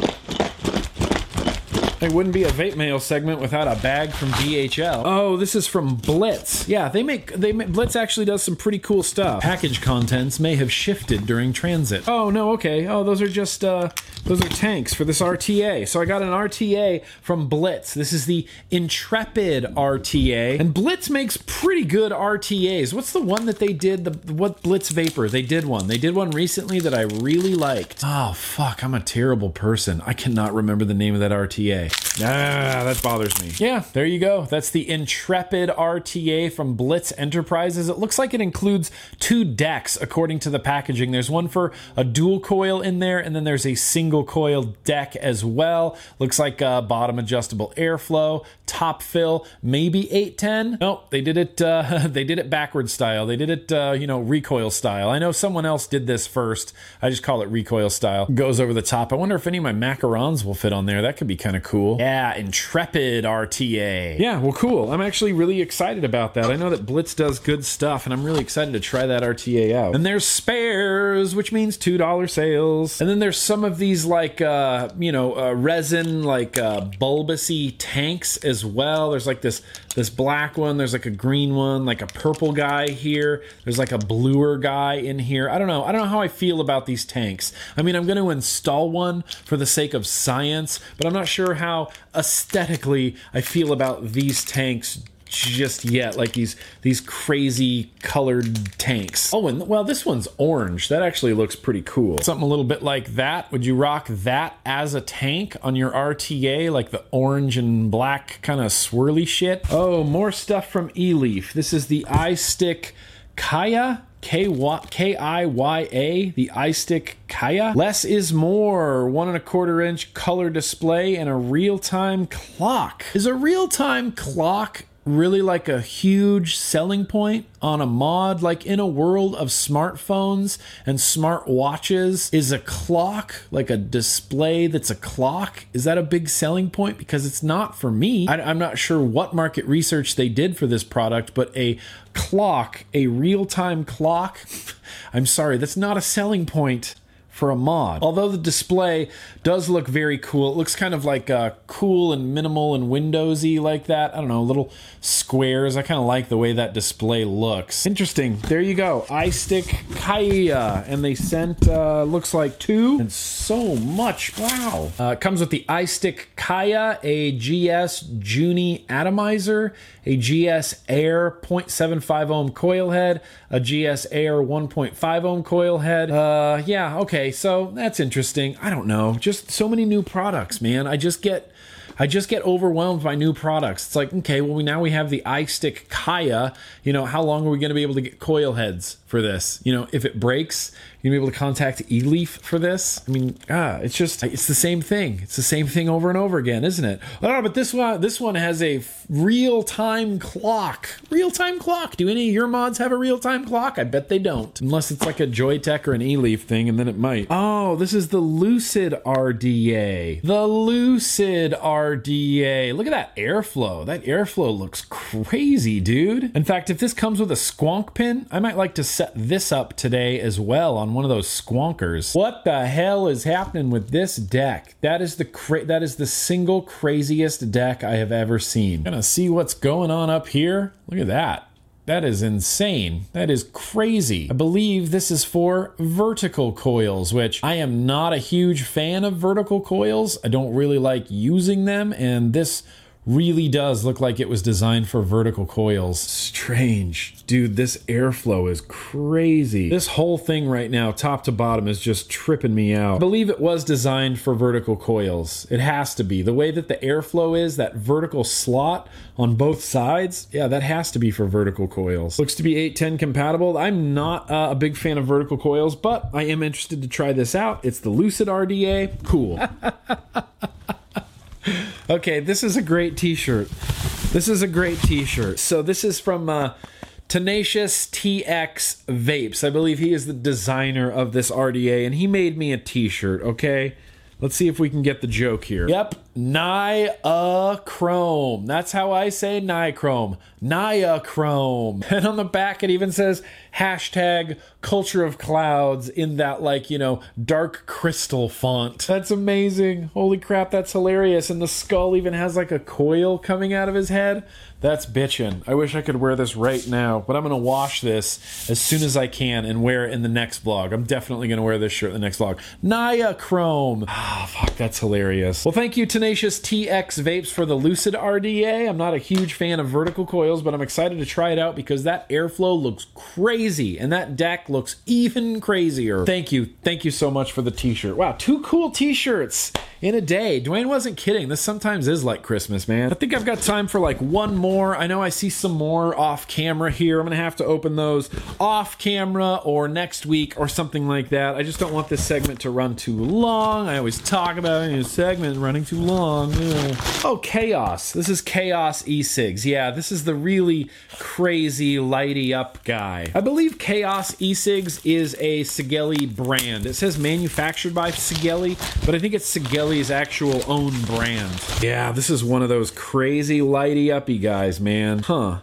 It wouldn't be a vape mail segment without a bag from DHL. Oh, this is from Blitz. Yeah, they make they make, Blitz actually does some pretty cool stuff. Package contents may have shifted during transit. Oh no, okay. Oh, those are just uh, those are tanks for this RTA. So I got an RTA from Blitz. This is the Intrepid RTA, and Blitz makes pretty good RTAs. What's the one that they did? The what Blitz Vapor? They did one. They did one recently that I really liked. Oh fuck, I'm a terrible person. I cannot remember the name of that RTA. Ah, that bothers me. Yeah, there you go. That's the Intrepid RTA from Blitz Enterprises. It looks like it includes two decks according to the packaging. There's one for a dual coil in there, and then there's a single coil deck as well. Looks like a bottom adjustable airflow, top fill, maybe 810. Nope, they did it. Uh, they did it backwards style. They did it, uh, you know, recoil style. I know someone else did this first. I just call it recoil style. Goes over the top. I wonder if any of my macarons will fit on there. That could be kind of cool. Yeah, Intrepid RTA. Yeah, well, cool. I'm actually really excited about that. I know that Blitz does good stuff, and I'm really excited to try that RTA out. And there's spares, which means two dollar sales. And then there's some of these like, uh, you know, uh, resin like uh, bulbousy tanks as well. There's like this this black one. There's like a green one, like a purple guy here. There's like a bluer guy in here. I don't know. I don't know how I feel about these tanks. I mean, I'm going to install one for the sake of science, but I'm not sure how aesthetically I feel about these tanks just yet like these these crazy colored tanks. Oh and well this one's orange. That actually looks pretty cool. Something a little bit like that. Would you rock that as a tank on your rta like the orange and black kind of swirly shit? Oh more stuff from eleaf. This is the iStick Kiya K-I-Y-A, the iStick Kiya. Less is more, one and a quarter inch color display and a real-time clock. Is a real-time clock really like a huge selling point on a mod like in a world of smartphones and smart watches is a clock like a display that's a clock is that a big selling point because it's not for me I, am not sure what market research they did for this product but a clock a real-time clock i'm sorry that's not a selling point for a mod. Although the display does look very cool, it looks kind of like uh, cool and minimal and Windowsy like that. I don't know, a little squares. I kind of like the way that display looks. Interesting. There you go, iStick Kiya, and they sent uh, looks like two and so much. Wow. Uh, comes with the iStick Kiya, a GS Juni atomizer, a GS Air 0.75 ohm coil head, a GS Air 1.5 ohm coil head. Uh, yeah, okay, so that's interesting. I don't know, just so many new products, man. I just get. I just get overwhelmed by new products. It's like, okay, well, we, now we have the iStick Kiya. You know, how long are we going to be able to get coil heads for this? You know, if it breaks, you're to be able to contact eLeaf for this. I mean, ah, it's just, it's the same thing. It's the same thing over and over again, isn't it? Oh, but this one, this one has a real time clock. Real time clock. Do any of your mods have a real time clock? I bet they don't. Unless it's like a Joyetech or an eLeaf thing, and then it might. Oh, this is the Lucid RDA. The Lucid RDA. Look at that airflow. That airflow looks crazy, dude. In fact, if this comes with a squonk pin, I might like to set this up today as well on one of those squonkers. What the hell is happening with this deck? That is the cra- that is the single craziest deck I have ever seen. Gonna see what's going on up here. Look at that. That is insane. That is crazy. I believe this is for vertical coils, which I am not a huge fan of vertical coils. I don't really like using them, and this really does look like it was designed for vertical coils. Strange. Dude, this airflow is crazy. This whole thing right now, top to bottom, is just tripping me out. I believe it was designed for vertical coils. It has to be. The way that the airflow is, that vertical slot on both sides, yeah, that has to be for vertical coils. Looks to be 810 compatible. I'm not uh, a big fan of vertical coils, but I am interested to try this out. It's the Lucid RDA. Cool. Okay, this is a great T-shirt. This is a great T-shirt. So this is from uh, Tenacious TX Vapes. I believe he is the designer of this RDA, and he made me a T-shirt. Okay, let's see if we can get the joke here. Yep, Niachrome. That's how I say Niachrome. Niachrome. And on the back, it even says hashtag culture of clouds in that, like, you know, dark crystal font. That's amazing. Holy crap, that's hilarious. And the skull even has like a coil coming out of his head. That's bitchin'. I wish I could wear this right now, but I'm gonna wash this as soon as I can and wear it in the next vlog. I'm definitely gonna wear this shirt in the next vlog. Niachrome. Ah, oh, fuck, that's hilarious. Well, thank you, Tenacious TX Vapes, for the Lucid RDA. I'm not a huge fan of vertical coils, but I'm excited to try it out because that airflow looks crazy and that deck looks even crazier. Thank you. Thank you so much for the t shirt. Wow, two cool t shirts in a day. Dwayne wasn't kidding. This sometimes is like Christmas, man. I think I've got time for like one more. I know I see some more off camera here. I'm going to have to open those off camera or next week or something like that. I just don't want this segment to run too long. I always talk about a segment running too long. Yeah. Oh, Chaos. This is Chaos e-cigs. Yeah, this is the really crazy lighty up guy. I believe Chaos e-cigs is a Sigelei brand. It says manufactured by Sigelei, but I think it's Sigelei's actual own brand. Yeah, this is one of those crazy lighty uppy guys, man. Huh.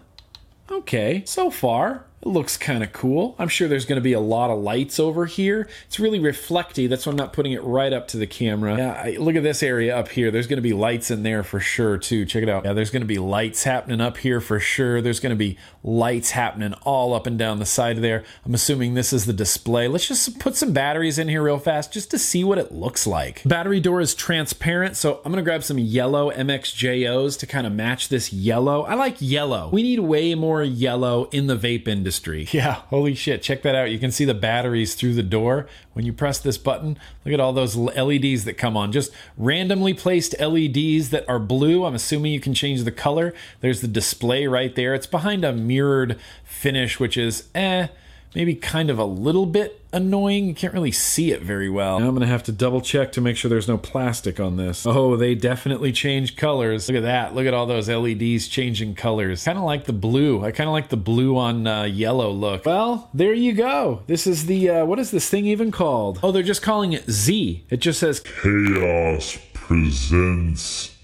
Okay, so far, it looks kind of cool. I'm sure there's going to be a lot of lights over here. It's really reflecty. That's why I'm not putting it right up to the camera. Yeah, I, look at this area up here. There's going to be lights in there for sure, too. Check it out. Yeah, there's going to be lights happening up here for sure. There's going to be lights happening all up and down the side there. I'm assuming this is the display. Let's just put some batteries in here real fast just to see what it looks like. Battery door is transparent, so I'm going to grab some yellow MXJOs to kind of match this yellow. I like yellow. We need way more yellow in the vape industry industry. Yeah, holy shit. Check that out. You can see the batteries through the door. When you press this button, look at all those LEDs that come on. Just randomly placed LEDs that are blue. I'm assuming you can change the color. There's the display right there. It's behind a mirrored finish, which is eh maybe kind of a little bit annoying. You can't really see it very well. Now I'm gonna have to double check to make sure there's no plastic on this. Oh, they definitely changed colors. Look at that. Look at all those LEDs changing colors. Kind of like the blue. I kind of like the blue on uh, yellow look. Well, there you go. This is the, uh, what is this thing even called? Oh, they're just calling it Z. It just says Chaos presents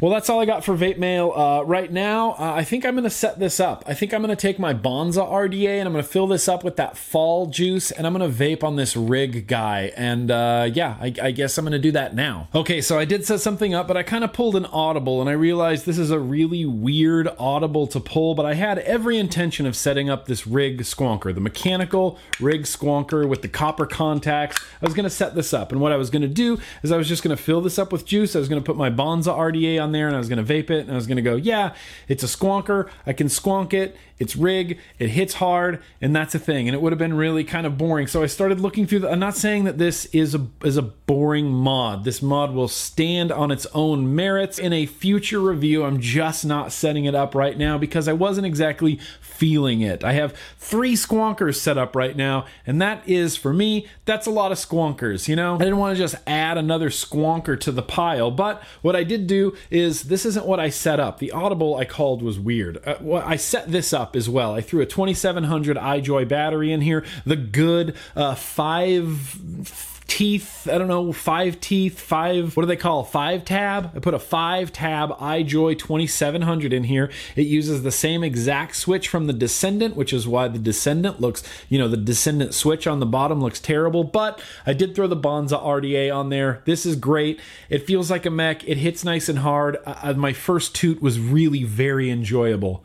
Well, that's all I got for vape mail uh, right now. Uh, I think I'm going to set this up. I think I'm going to take my Bonza RDA and I'm going to fill this up with that fall juice and I'm going to vape on this rig guy. And uh, yeah, I, I guess I'm going to do that now. Okay, so I did set something up, but I kind of pulled an audible and I realized this is a really weird audible to pull, but I had every intention of setting up this rig squonker, the mechanical rig squonker with the copper contacts. I was going to set this up, and what I was going to do is I was just going to fill this up with juice. I was going to put my Bonza RDA on there and I was going to vape it and I was going to go, yeah, it's a squonker. I can squonk it. It's rig. It hits hard, and that's a thing. And it would have been really kind of boring. So I started looking through. The, I'm not saying that this is a is a boring mod. This mod will stand on its own merits in a future review. I'm just not setting it up right now because I wasn't exactly feeling it. I have three squonkers set up right now, and that is for me. That's a lot of squonkers. You know, I didn't want to just add another squonker to the pile. But what I did do is this isn't what I set up. The audible I called was weird. Uh, well, I set this up as well. I threw a 2700 iJoy battery in here, the good uh, five teeth. I don't know, five teeth, five, what do they call five tab? I put a five tab iJoy 2700 in here. It uses the same exact switch from the Descendant, which is why the Descendant looks, you know, the Descendant switch on the bottom looks terrible, but I did throw the Bonza RDA on there. This is great. It feels like a mech. It hits nice and hard. Uh, my first toot was really very enjoyable.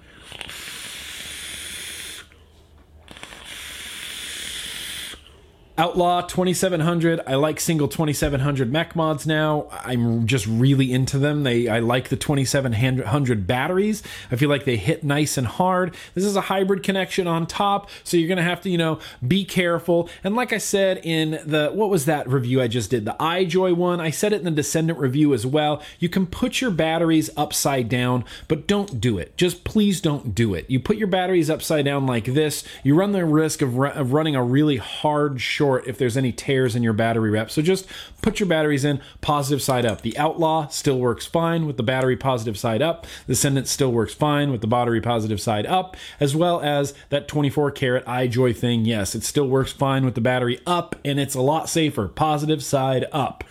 Outlaw 2700. I like single 2700 mech mods now. I'm just really into them. They I like the 2700 batteries. I feel like they hit nice and hard. This is a hybrid connection on top, so you're going to have to, you know, be careful. And like I said in the what was that review I just did? The iJoy one. I said it in the Descendant review as well. You can put your batteries upside down, but don't do it. Just please don't do it. You put your batteries upside down like this, you run the risk of, of running a really hard short short if there's any tears in your battery rep. So just put your batteries in positive side up. The Outlaw still works fine with the battery positive side up. The Ascendant still works fine with the battery positive side up, as well as that 24 karat iJoy thing. Yes, it still works fine with the battery up, and it's a lot safer. Positive side up.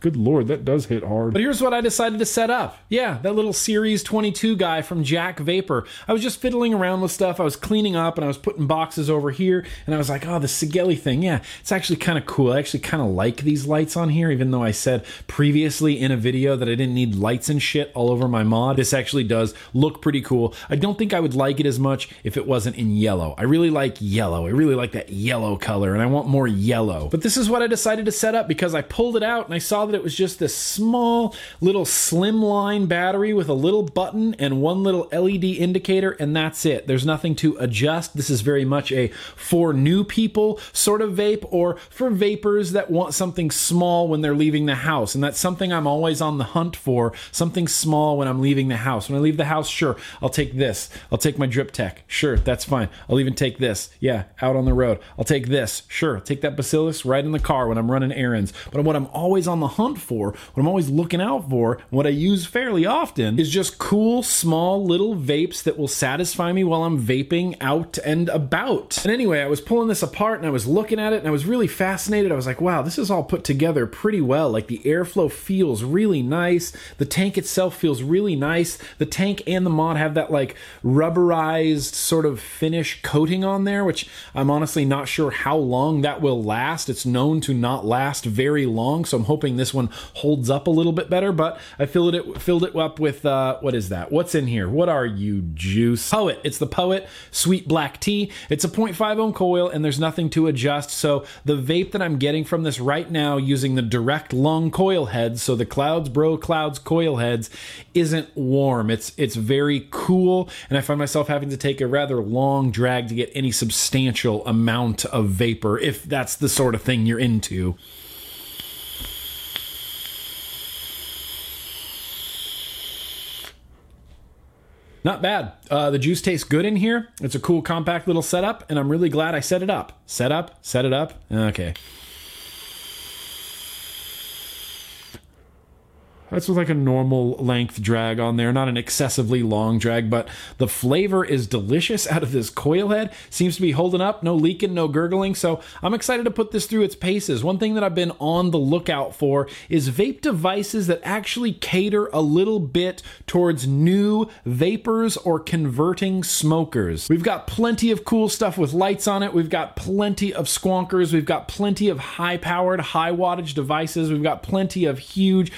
Good lord, that does hit hard. But here's what I decided to set up. Yeah, that little Series 22 guy from Jack Vapor. I was just fiddling around with stuff. I was cleaning up and I was putting boxes over here. And I was like, oh, the Sigelei thing. Yeah, it's actually kind of cool. I actually kind of like these lights on here, even though I said previously in a video that I didn't need lights and shit all over my mod. This actually does look pretty cool. I don't think I would like it as much if it wasn't in yellow. I really like yellow. I really like that yellow color and I want more yellow. But this is what I decided to set up because I pulled it out and I saw that it was just this small little slimline battery with a little button and one little LED indicator, and that's it. There's nothing to adjust. This is very much a for new people sort of vape or for vapors that want something small when they're leaving the house. And that's something I'm always on the hunt for something small when I'm leaving the house. When I leave the house, sure, I'll take this. I'll take my drip tech. Sure, that's fine. I'll even take this. Yeah, out on the road. I'll take this. Sure, take that Bacillus right in the car when I'm running errands. But what I'm always on the hunt for what I'm always looking out for, what I use fairly often, is just cool, small little vapes that will satisfy me while I'm vaping out and about. And anyway, I was pulling this apart and I was looking at it and I was really fascinated. I was like, wow, this is all put together pretty well. Like the airflow feels really nice. The tank itself feels really nice. The tank and the mod have that like rubberized sort of finish coating on there, which I'm honestly not sure how long that will last. It's known to not last very long, so I'm hoping this one holds up a little bit better. But I filled it filled it up with uh, what is that? What's in here? What are you, juice? Poet. It's the Poet Sweet Black Tea. It's a 0.5 ohm coil, and there's nothing to adjust. So the vape that I'm getting from this right now, using the direct lung coil heads, so the Clouds Bro Clouds coil heads, isn't warm. It's it's very cool, and I find myself having to take a rather long drag to get any substantial amount of vapor, if that's the sort of thing you're into. Not bad. Uh, the juice tastes good in here. It's a cool, compact little setup, and I'm really glad I set it up. Set up, set it up. Okay. That's with like a normal length drag on there, not an excessively long drag, but the flavor is delicious out of this coil head. Seems to be holding up, no leaking, no gurgling. So I'm excited to put this through its paces. One thing that I've been on the lookout for is vape devices that actually cater a little bit towards new vapors or converting smokers. We've got plenty of cool stuff with lights on it. We've got plenty of squonkers. We've got plenty of high powered, high wattage devices. We've got plenty of huge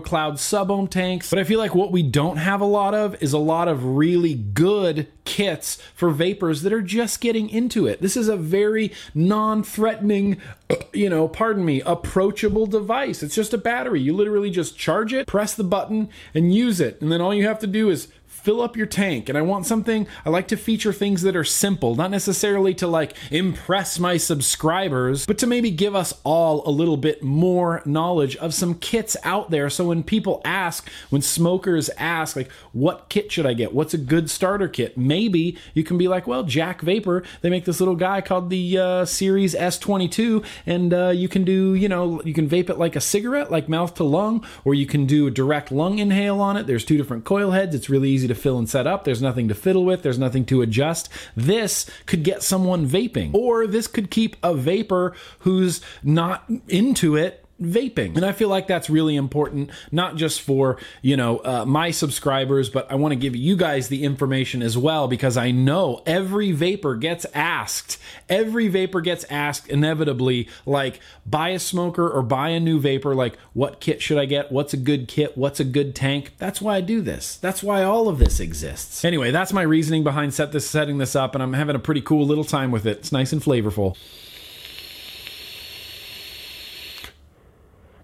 Cloud sub ohm tanks. But I feel like what we don't have a lot of is a lot of really good kits for vapors that are just getting into it. This is a very non threatening, you know, pardon me, approachable device. It's just a battery. You literally just charge it, press the button, and use it. And then all you have to do is fill up your tank. And I want something, I like to feature things that are simple, not necessarily to like impress my subscribers, but to maybe give us all a little bit more knowledge of some kits out there. So when people ask, when smokers ask, like, what kit should I get? What's a good starter kit? Maybe you can be like, well, Jack Vapor, they make this little guy called the uh, Series S22, and uh, you can do, you know, you can vape it like a cigarette, like mouth to lung, or you can do a direct lung inhale on it. There's two different coil heads. It's really easy to fill and set up. There's nothing to fiddle with. There's nothing to adjust. This could get someone vaping, or this could keep a vapor who's not into it vaping. And I feel like that's really important, not just for, you know, uh, my subscribers, but I want to give you guys the information as well because I know every vapor gets asked. Every vapor gets asked inevitably, like, buy a smoker or buy a new vapor. Like, what kit should I get? What's a good kit? What's a good tank? That's why I do this. That's why all of this exists. Anyway, that's my reasoning behind set this, setting this up, and I'm having a pretty cool little time with it. It's nice and flavorful.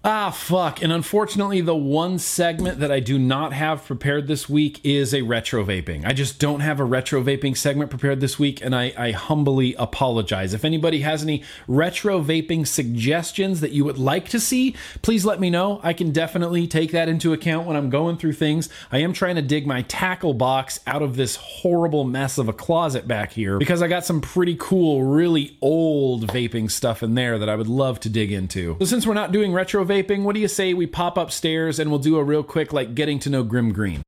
Ah, fuck. And unfortunately, the one segment that I do not have prepared this week is a retro vaping. I just don't have a retro vaping segment prepared this week, and I, I humbly apologize. If anybody has any retro vaping suggestions that you would like to see, please let me know. I can definitely take that into account when I'm going through things. I am trying to dig my tackle box out of this horrible mess of a closet back here because I got some pretty cool, really old vaping stuff in there that I would love to dig into. So, since we're not doing retro vaping, what do you say we pop upstairs and we'll do a real quick, like, getting to know Grimm Green?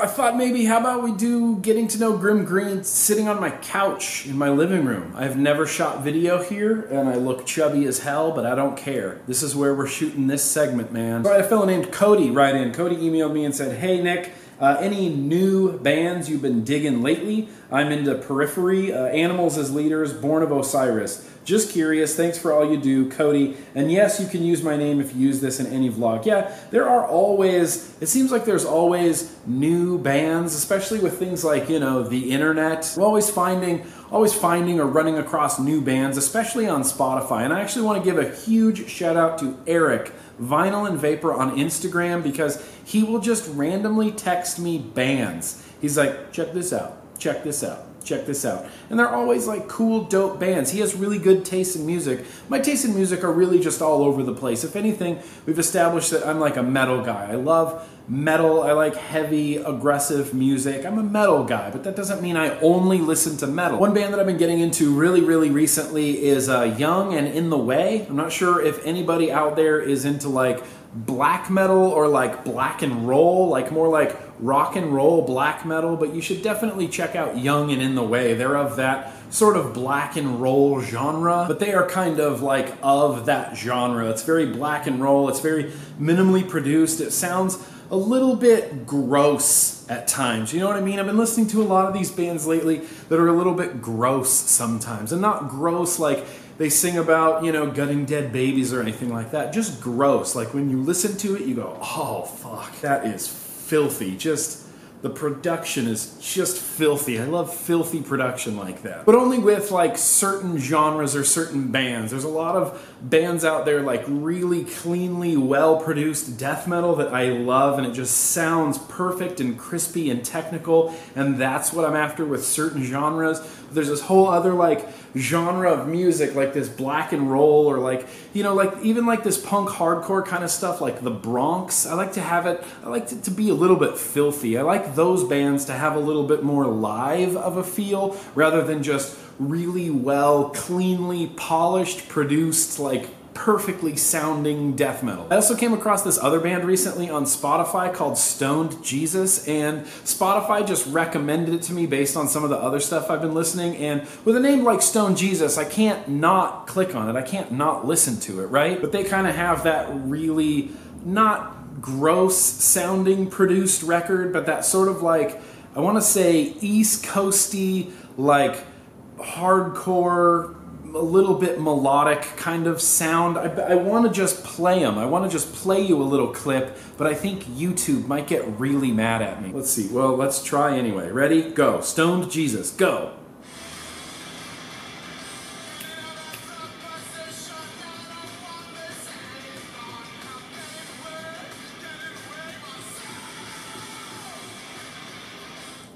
I thought maybe how about we do getting to know Grimm Green sitting on my couch in my living room. I've never shot video here and I look chubby as hell, but I don't care. This is where we're shooting this segment, man. So I had a fellow named Cody write in. Cody emailed me and said, Hey Nick, uh, any new bands you've been digging lately? I'm into Periphery, uh, Animals as Leaders, Born of Osiris. Just curious. Thanks for all you do, Cody. And yes, you can use my name if you use this in any vlog. Yeah, there are always, it seems like there's always new bands, especially with things like, you know, the internet. We're always finding, always finding or running across new bands, especially on Spotify. And I actually want to give a huge shout out to Eric, Vinyl and Vapor on Instagram, because he will just randomly text me bands. He's like, check this out, check this out check this out. And they're always like cool, dope bands. He has really good taste in music. My taste in music are really just all over the place. If anything, we've established that I'm like a metal guy. I love metal. I like heavy, aggressive music. I'm a metal guy, but that doesn't mean I only listen to metal. One band that I've been getting into really, really recently is uh, Young and In the Way. I'm not sure if anybody out there is into like black metal or like black and roll, like more like rock and roll black metal, but you should definitely check out Young and In the Way. They're of that sort of black and roll genre, but they are kind of like of that genre. It's very black and roll, it's very minimally produced. It sounds a little bit gross at times. You know what I mean? I've been listening to a lot of these bands lately that are a little bit gross sometimes. And not gross like they sing about, you know, gutting dead babies or anything like that. Just gross. Like when you listen to it, you go, oh, fuck, that is filthy. Just the production is just filthy. I love filthy production like that. But only with like certain genres or certain bands. There's a lot of bands out there like really cleanly well produced death metal that I love and it just sounds perfect and crispy and technical and that's what I'm after with certain genres. There's this whole other like genre of music like this black and roll or like you know like even like this punk hardcore kind of stuff like the Bronx. I like to have it I like it to be a little bit filthy. I like those bands to have a little bit more live of a feel rather than just really well, cleanly polished, produced, like perfectly sounding death metal. I also came across this other band recently on Spotify called Stoned Jesus, and Spotify just recommended it to me based on some of the other stuff I've been listening. And with a name like Stoned Jesus, I can't not click on it, I can't not listen to it, right? But they kind of have that really not gross sounding produced record, but that sort of like, I want to say East Coasty, like hardcore a little bit melodic kind of sound. I, I want to just play them. I want to just play you a little clip, but I think YouTube might get really mad at me. Let's see. Well, let's try anyway. Ready? Go. Stoned Jesus. Go.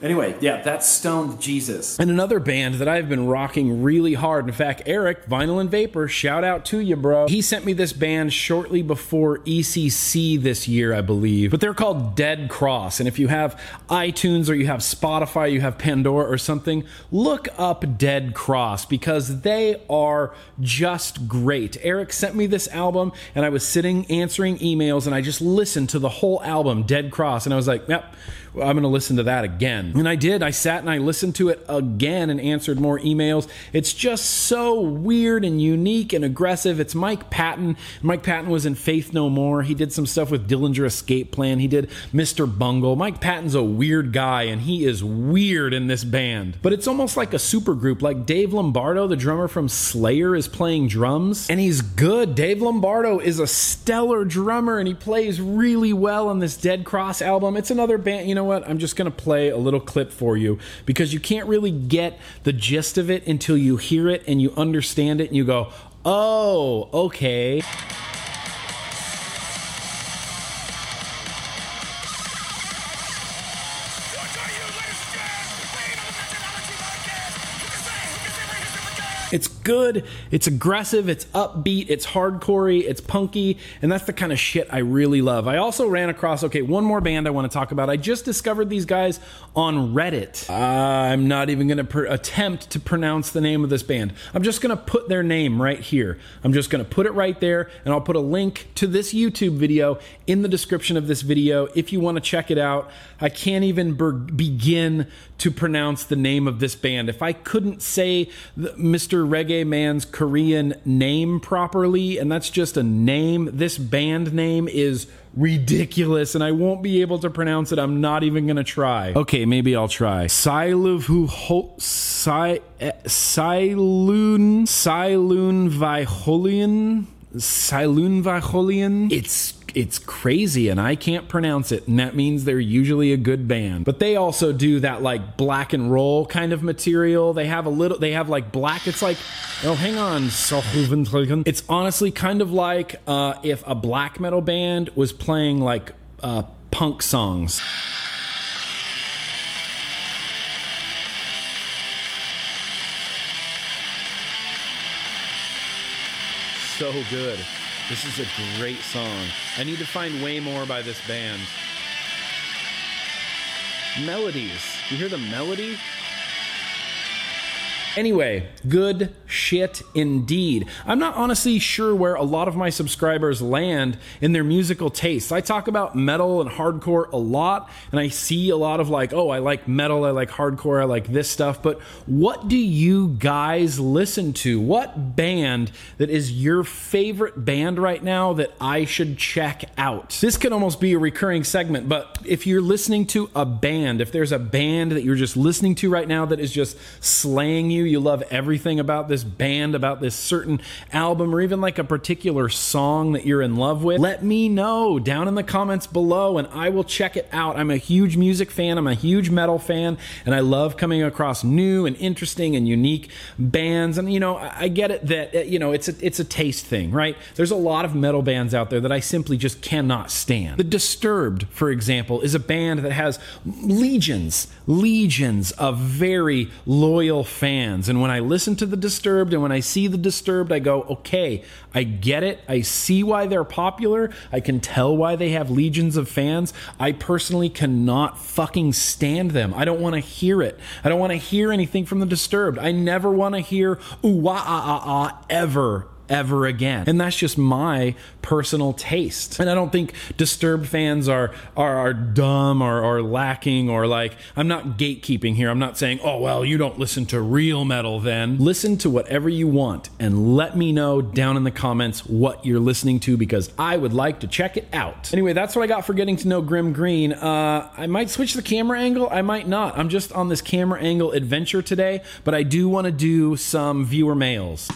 Anyway, yeah, that's Stoned Jesus. And another band that I've been rocking really hard. In fact, Eric, Vinyl and Vapor, shout out to you, bro. He sent me this band shortly before ECC this year, I believe. But they're called Dead Cross. And if you have iTunes or you have Spotify, you have Pandora or something, look up Dead Cross because they are just great. Eric sent me this album and I was sitting answering emails and I just listened to the whole album, Dead Cross. And I was like, yep I'm going to listen to that again. And I did. I sat and I listened to it again and answered more emails. It's just so weird and unique and aggressive. It's Mike Patton. Mike Patton was in Faith No More. He did some stuff with Dillinger Escape Plan. He did Mr. Bungle. Mike Patton's a weird guy and he is weird in this band. But it's almost like a super group. Like Dave Lombardo, the drummer from Slayer, is playing drums and he's good. Dave Lombardo is a stellar drummer and he plays really well on this Dead Cross album. It's another band, you know know what? I'm just going to play a little clip for you because you can't really get the gist of it until you hear it and you understand it and you go, oh, okay. It's good, it's aggressive, it's upbeat, it's hardcorey, it's punky, and that's the kind of shit I really love. I also ran across, okay, one more band I want to talk about. I just discovered these guys on Reddit. I'm not even going to attempt to pronounce the name of this band. I'm just going to put their name right here. I'm just going to put it right there, and I'll put a link to this YouTube video in the description of this video if you want to check it out. I can't even begin to pronounce the name of this band. If I couldn't say the, Mr. Reggae Man's Korean name properly, and that's just a name, this band name is ridiculous and I won't be able to pronounce it. I'm not even going to try. Okay, maybe I'll try. Siluvu Silun eh, Silun Viholian Silun Viholian. It's it's crazy and I can't pronounce it, and that means they're usually a good band. But they also do that like black and roll kind of material. They have a little, they have like black. It's like, oh, hang on, it's honestly kind of like uh, if a black metal band was playing like uh, punk songs. So good. This is a great song. I need to find way more by this band. Melodies. You hear the melody? Anyway, good shit indeed. I'm not honestly sure where a lot of my subscribers land in their musical tastes. I talk about metal and hardcore a lot, and I see a lot of like, oh, I like metal, I like hardcore, I like this stuff. But what do you guys listen to? What band that is your favorite band right now that I should check out? This could almost be a recurring segment, but if you're listening to a band, if there's a band that you're just listening to right now that is just slaying you, you love everything about this band, about this certain album, or even like a particular song that you're in love with, let me know down in the comments below and I will check it out. I'm a huge music fan, I'm a huge metal fan, and I love coming across new and interesting and unique bands. And you know, I get it that uh, you know it's a it's a taste thing, right? There's a lot of metal bands out there that I simply just cannot stand. The Disturbed, for example, is a band that has legions, legions of very loyal fans fans. And when I listen to the Disturbed and when I see the Disturbed, I go, okay, I get it. I see why they're popular. I can tell why they have legions of fans. I personally cannot fucking stand them. I don't want to hear it. I don't want to hear anything from the Disturbed. I never want to hear ooh wah ah ah ah ever ever again. And that's just my personal taste. And I don't think Disturbed fans are are, are dumb or, or lacking or like I'm not gatekeeping here. I'm not saying, oh well, you don't listen to real metal then. Listen to whatever you want and let me know down in the comments what you're listening to because I would like to check it out. Anyway, that's what I got for getting to know Grimm Green. Uh, I might switch the camera angle, I might not. I'm just on this camera angle adventure today, but I do want to do some viewer mails.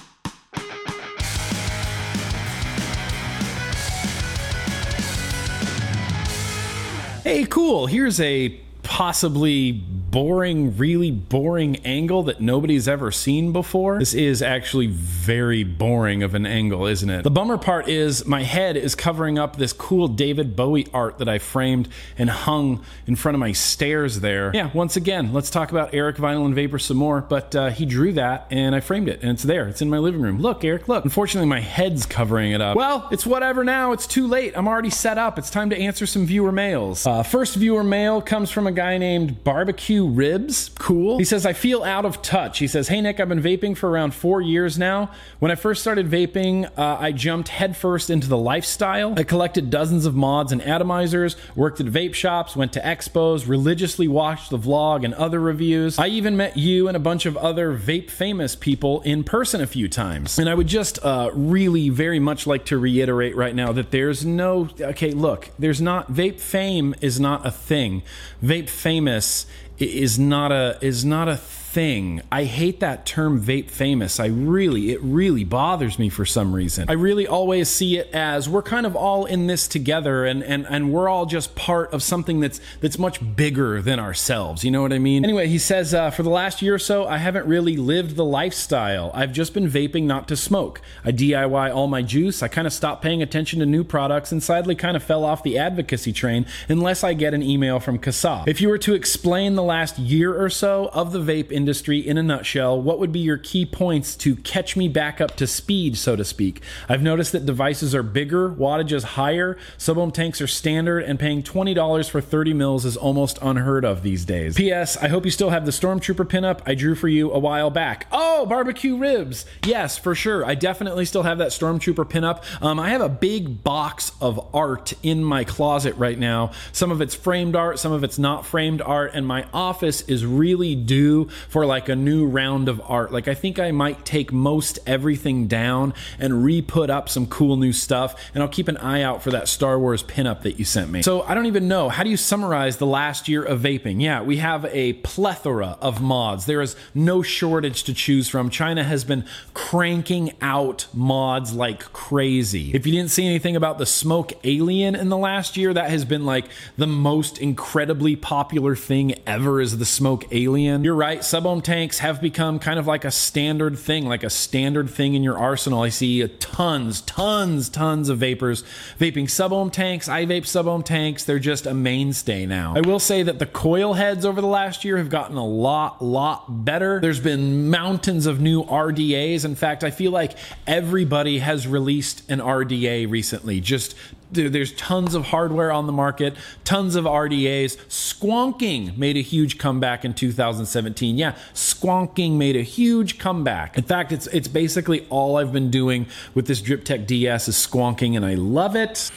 Hey, cool. Here's a possibly boring, really boring angle that nobody's ever seen before. This is actually very boring of an angle, isn't it? The bummer part is my head is covering up this cool David Bowie art that I framed and hung in front of my stairs there. Yeah, once again, let's talk about Eric Vinyl and Vapor some more, but uh, he drew that and I framed it and it's there. It's in my living room. Look, Eric, look. Unfortunately, my head's covering it up. Well, it's whatever now. It's too late. I'm already set up. It's time to answer some viewer mails. Uh, first viewer mail comes from a guy named Barbecue Ribs. Cool. He says, I feel out of touch. He says, Hey, Nick, I've been vaping for around four years now. When I first started vaping, uh, I jumped headfirst into the lifestyle. I collected dozens of mods and atomizers, worked at vape shops, went to expos, religiously watched the vlog and other reviews. I even met you and a bunch of other vape famous people in person a few times. And I would just uh, really very much like to reiterate right now that there's no, okay, look, there's not, vape fame is not a thing. Vape famous is not a is not a thing. I hate that term vape famous. I really it really bothers me for some reason. I really always see it as we're kind of all in this together and and and we're all just part of something that's that's much bigger than ourselves. You know what I mean? Anyway, he says uh, for the last year or so I haven't really lived the lifestyle. I've just been vaping not to smoke. I DIY all my juice. I kind of stopped paying attention to new products and sadly kind of fell off the advocacy train unless I get an email from CASAA. If you were to explain the last year or so of the vape industry in a nutshell, what would be your key points to catch me back up to speed, so to speak? I've noticed that devices are bigger, wattage is higher, sub ohm tanks are standard, and paying $20 for 30 mils is almost unheard of these days. P.S. I hope you still have the Stormtrooper pinup I drew for you a while back. Oh, barbecue ribs! Yes, for sure. I definitely still have that Stormtrooper pinup. Um, I have a big box of art in my closet right now. Some of it's framed art, some of it's not framed art, and my office is really due for like a new round of art. Like I think I might take most everything down and re-put up some cool new stuff, and I'll keep an eye out for that Star Wars pinup that you sent me. So I don't even know. How do you summarize the last year of vaping? Yeah, we have a plethora of mods. There is no shortage to choose from. China has been cranking out mods like crazy. If you didn't see anything about the Smok Alien in the last year, that has been like the most incredibly popular thing ever is the Smok Alien. You're right, sub ohm tanks have become kind of like a standard thing, like a standard thing in your arsenal. I see tons, tons, tons of vapors vaping sub ohm tanks. I vape sub ohm tanks. They're just a mainstay now. I will say that the coil heads over the last year have gotten a lot, lot better. There's been mountains of new RDAs. In fact, I feel like everybody has released an RDA recently. Just there's tons of hardware on the market, tons of RDAs. Squonking made a huge comeback in 2017. Yeah, Squonking made a huge comeback. In fact, it's it's basically all I've been doing with this Drip Tech DS is squonking, and I love it.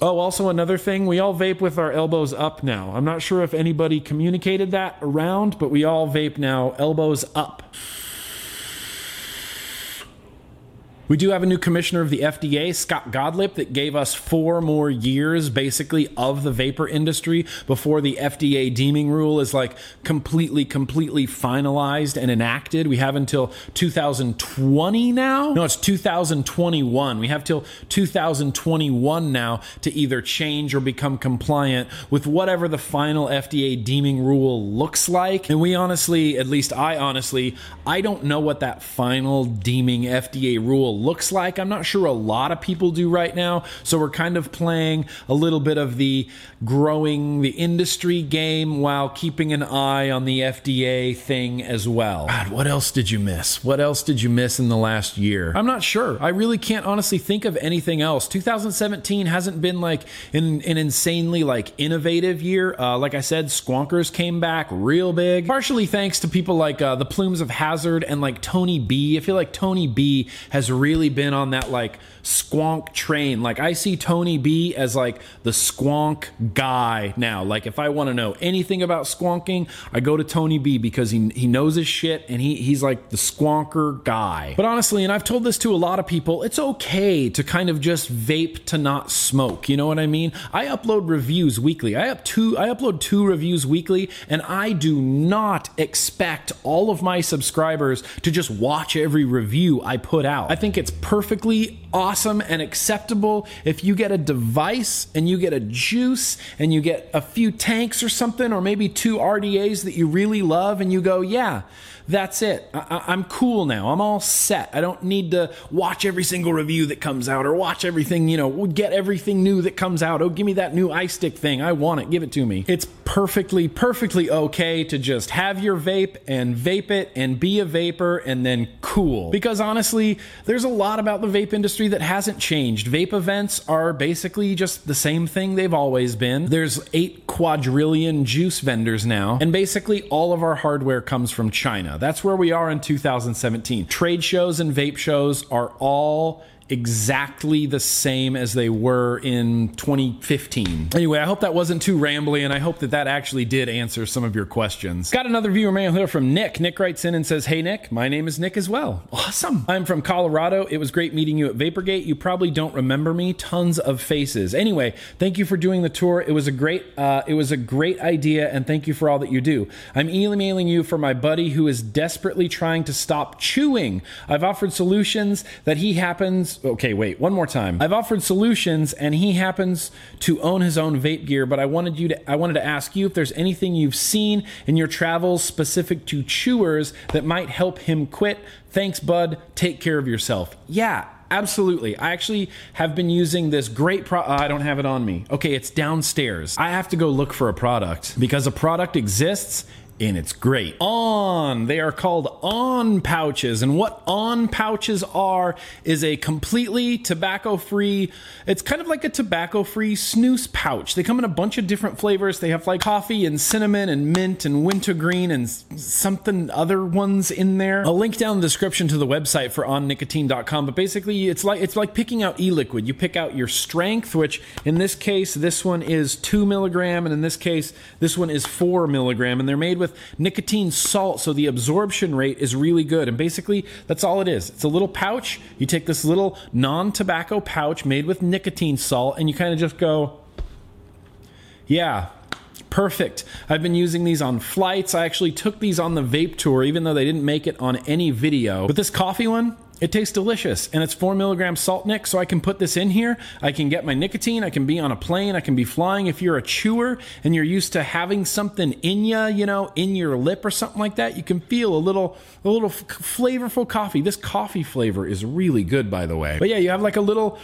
Oh, also another thing, we all vape with our elbows up now. I'm not sure if anybody communicated that around, but we all vape now elbows up. We do have a new commissioner of the FDA, Scott Gottlieb, that gave us four more years basically of the vapor industry before the FDA deeming rule is like completely, completely finalized and enacted. We have until 2020 now. No, it's 2021. We have till 2021 now to either change or become compliant with whatever the final FDA deeming rule looks like. And we honestly, at least I honestly, I don't know what that final deeming FDA rule looks like. I'm not sure a lot of people do right now. So we're kind of playing a little bit of the growing the industry game while keeping an eye on the FDA thing as well. God, what else did you miss? What else did you miss in the last year? I'm not sure. I really can't honestly think of anything else. 2017 hasn't been like an, an insanely like innovative year. Uh, like I said, Squonkers came back real big, partially thanks to people like uh, the Plumes of Hazard and like Tony B. I feel like Tony B has really been on that like squonk train. Like I see Tony B as like the squonk guy now. Like if I want to know anything about squonking, I go to Tony B because he he knows his shit and he he's like the squonker guy. But honestly, and I've told this to a lot of people, it's okay to kind of just vape to not smoke. You know what I mean? I upload reviews weekly. I up two I upload two reviews weekly and I do not expect all of my subscribers to just watch every review I put out. I think it's perfectly awesome and acceptable if you get a device and you get a juice and you get a few tanks or something or maybe two RDAs that you really love and you go, yeah, that's it. I, am cool now. I'm all set. I don't need to watch every single review that comes out or watch everything, you know, get everything new that comes out. Oh, give me that new iStick thing. I want it. Give it to me. It's perfectly, perfectly okay to just have your vape and vape it and be a vapor and then cool. Because honestly, there's a lot about the vape industry that hasn't changed. Vape events are basically just the same thing they've always been. There's eight quadrillion juice vendors now, and basically all of our hardware comes from China. That's where we are in 2017. Trade shows and vape shows are all exactly the same as they were in 2015. Anyway, I hope that wasn't too rambly, and I hope that that actually did answer some of your questions. Got another viewer mail here from Nick. Nick writes in and says, Hey, Nick, my name is Nick as well. Awesome. I'm from Colorado. It was great meeting you at Vaporgate. You probably don't remember me. Tons of faces. Anyway, thank you for doing the tour. It was a great, uh, it was a great idea, and thank you for all that you do. I'm emailing you for my buddy who is desperately trying to stop chewing. I've offered solutions that he happens okay, wait, one more time. I've offered solutions and he happens to own his own vape gear, but I wanted you to I wanted to ask you if there's anything you've seen in your travels specific to chewers that might help him quit. Thanks, bud. Take care of yourself. Yeah, Absolutely. I actually have been using this great pro. Uh, I don't have it on me. Okay, it's downstairs. I have to go look for a product because a product exists and it's great. On, they are called on pouches. And what on pouches are is a completely tobacco free, it's kind of like a tobacco free snus pouch. They come in a bunch of different flavors. They have like coffee and cinnamon and mint and wintergreen and something other ones in there. I'll link down in the description to the website for onnicotine.com. But basically, it's like it's like picking out e-liquid. You pick out your strength, which in this case, this one is two milligram, and in this case, this one is four milligram, and they're made with nicotine salt, so the absorption rate is really good. And basically, that's all it is. It's a little pouch. You take this little non tobacco pouch made with nicotine salt, and you kind of just go, yeah, perfect. I've been using these on flights. I actually took these on the vape tour, even though they didn't make it on any video. But this coffee one, it tastes delicious and it's four milligrams salt nick, so I can put this in here. I can get my nicotine. I can be on a plane. I can be flying. If you're a chewer and you're used to having something in you, you know, in your lip or something like that, you can feel a little, a little flavorful coffee. This coffee flavor is really good, by the way. But yeah, you have like a little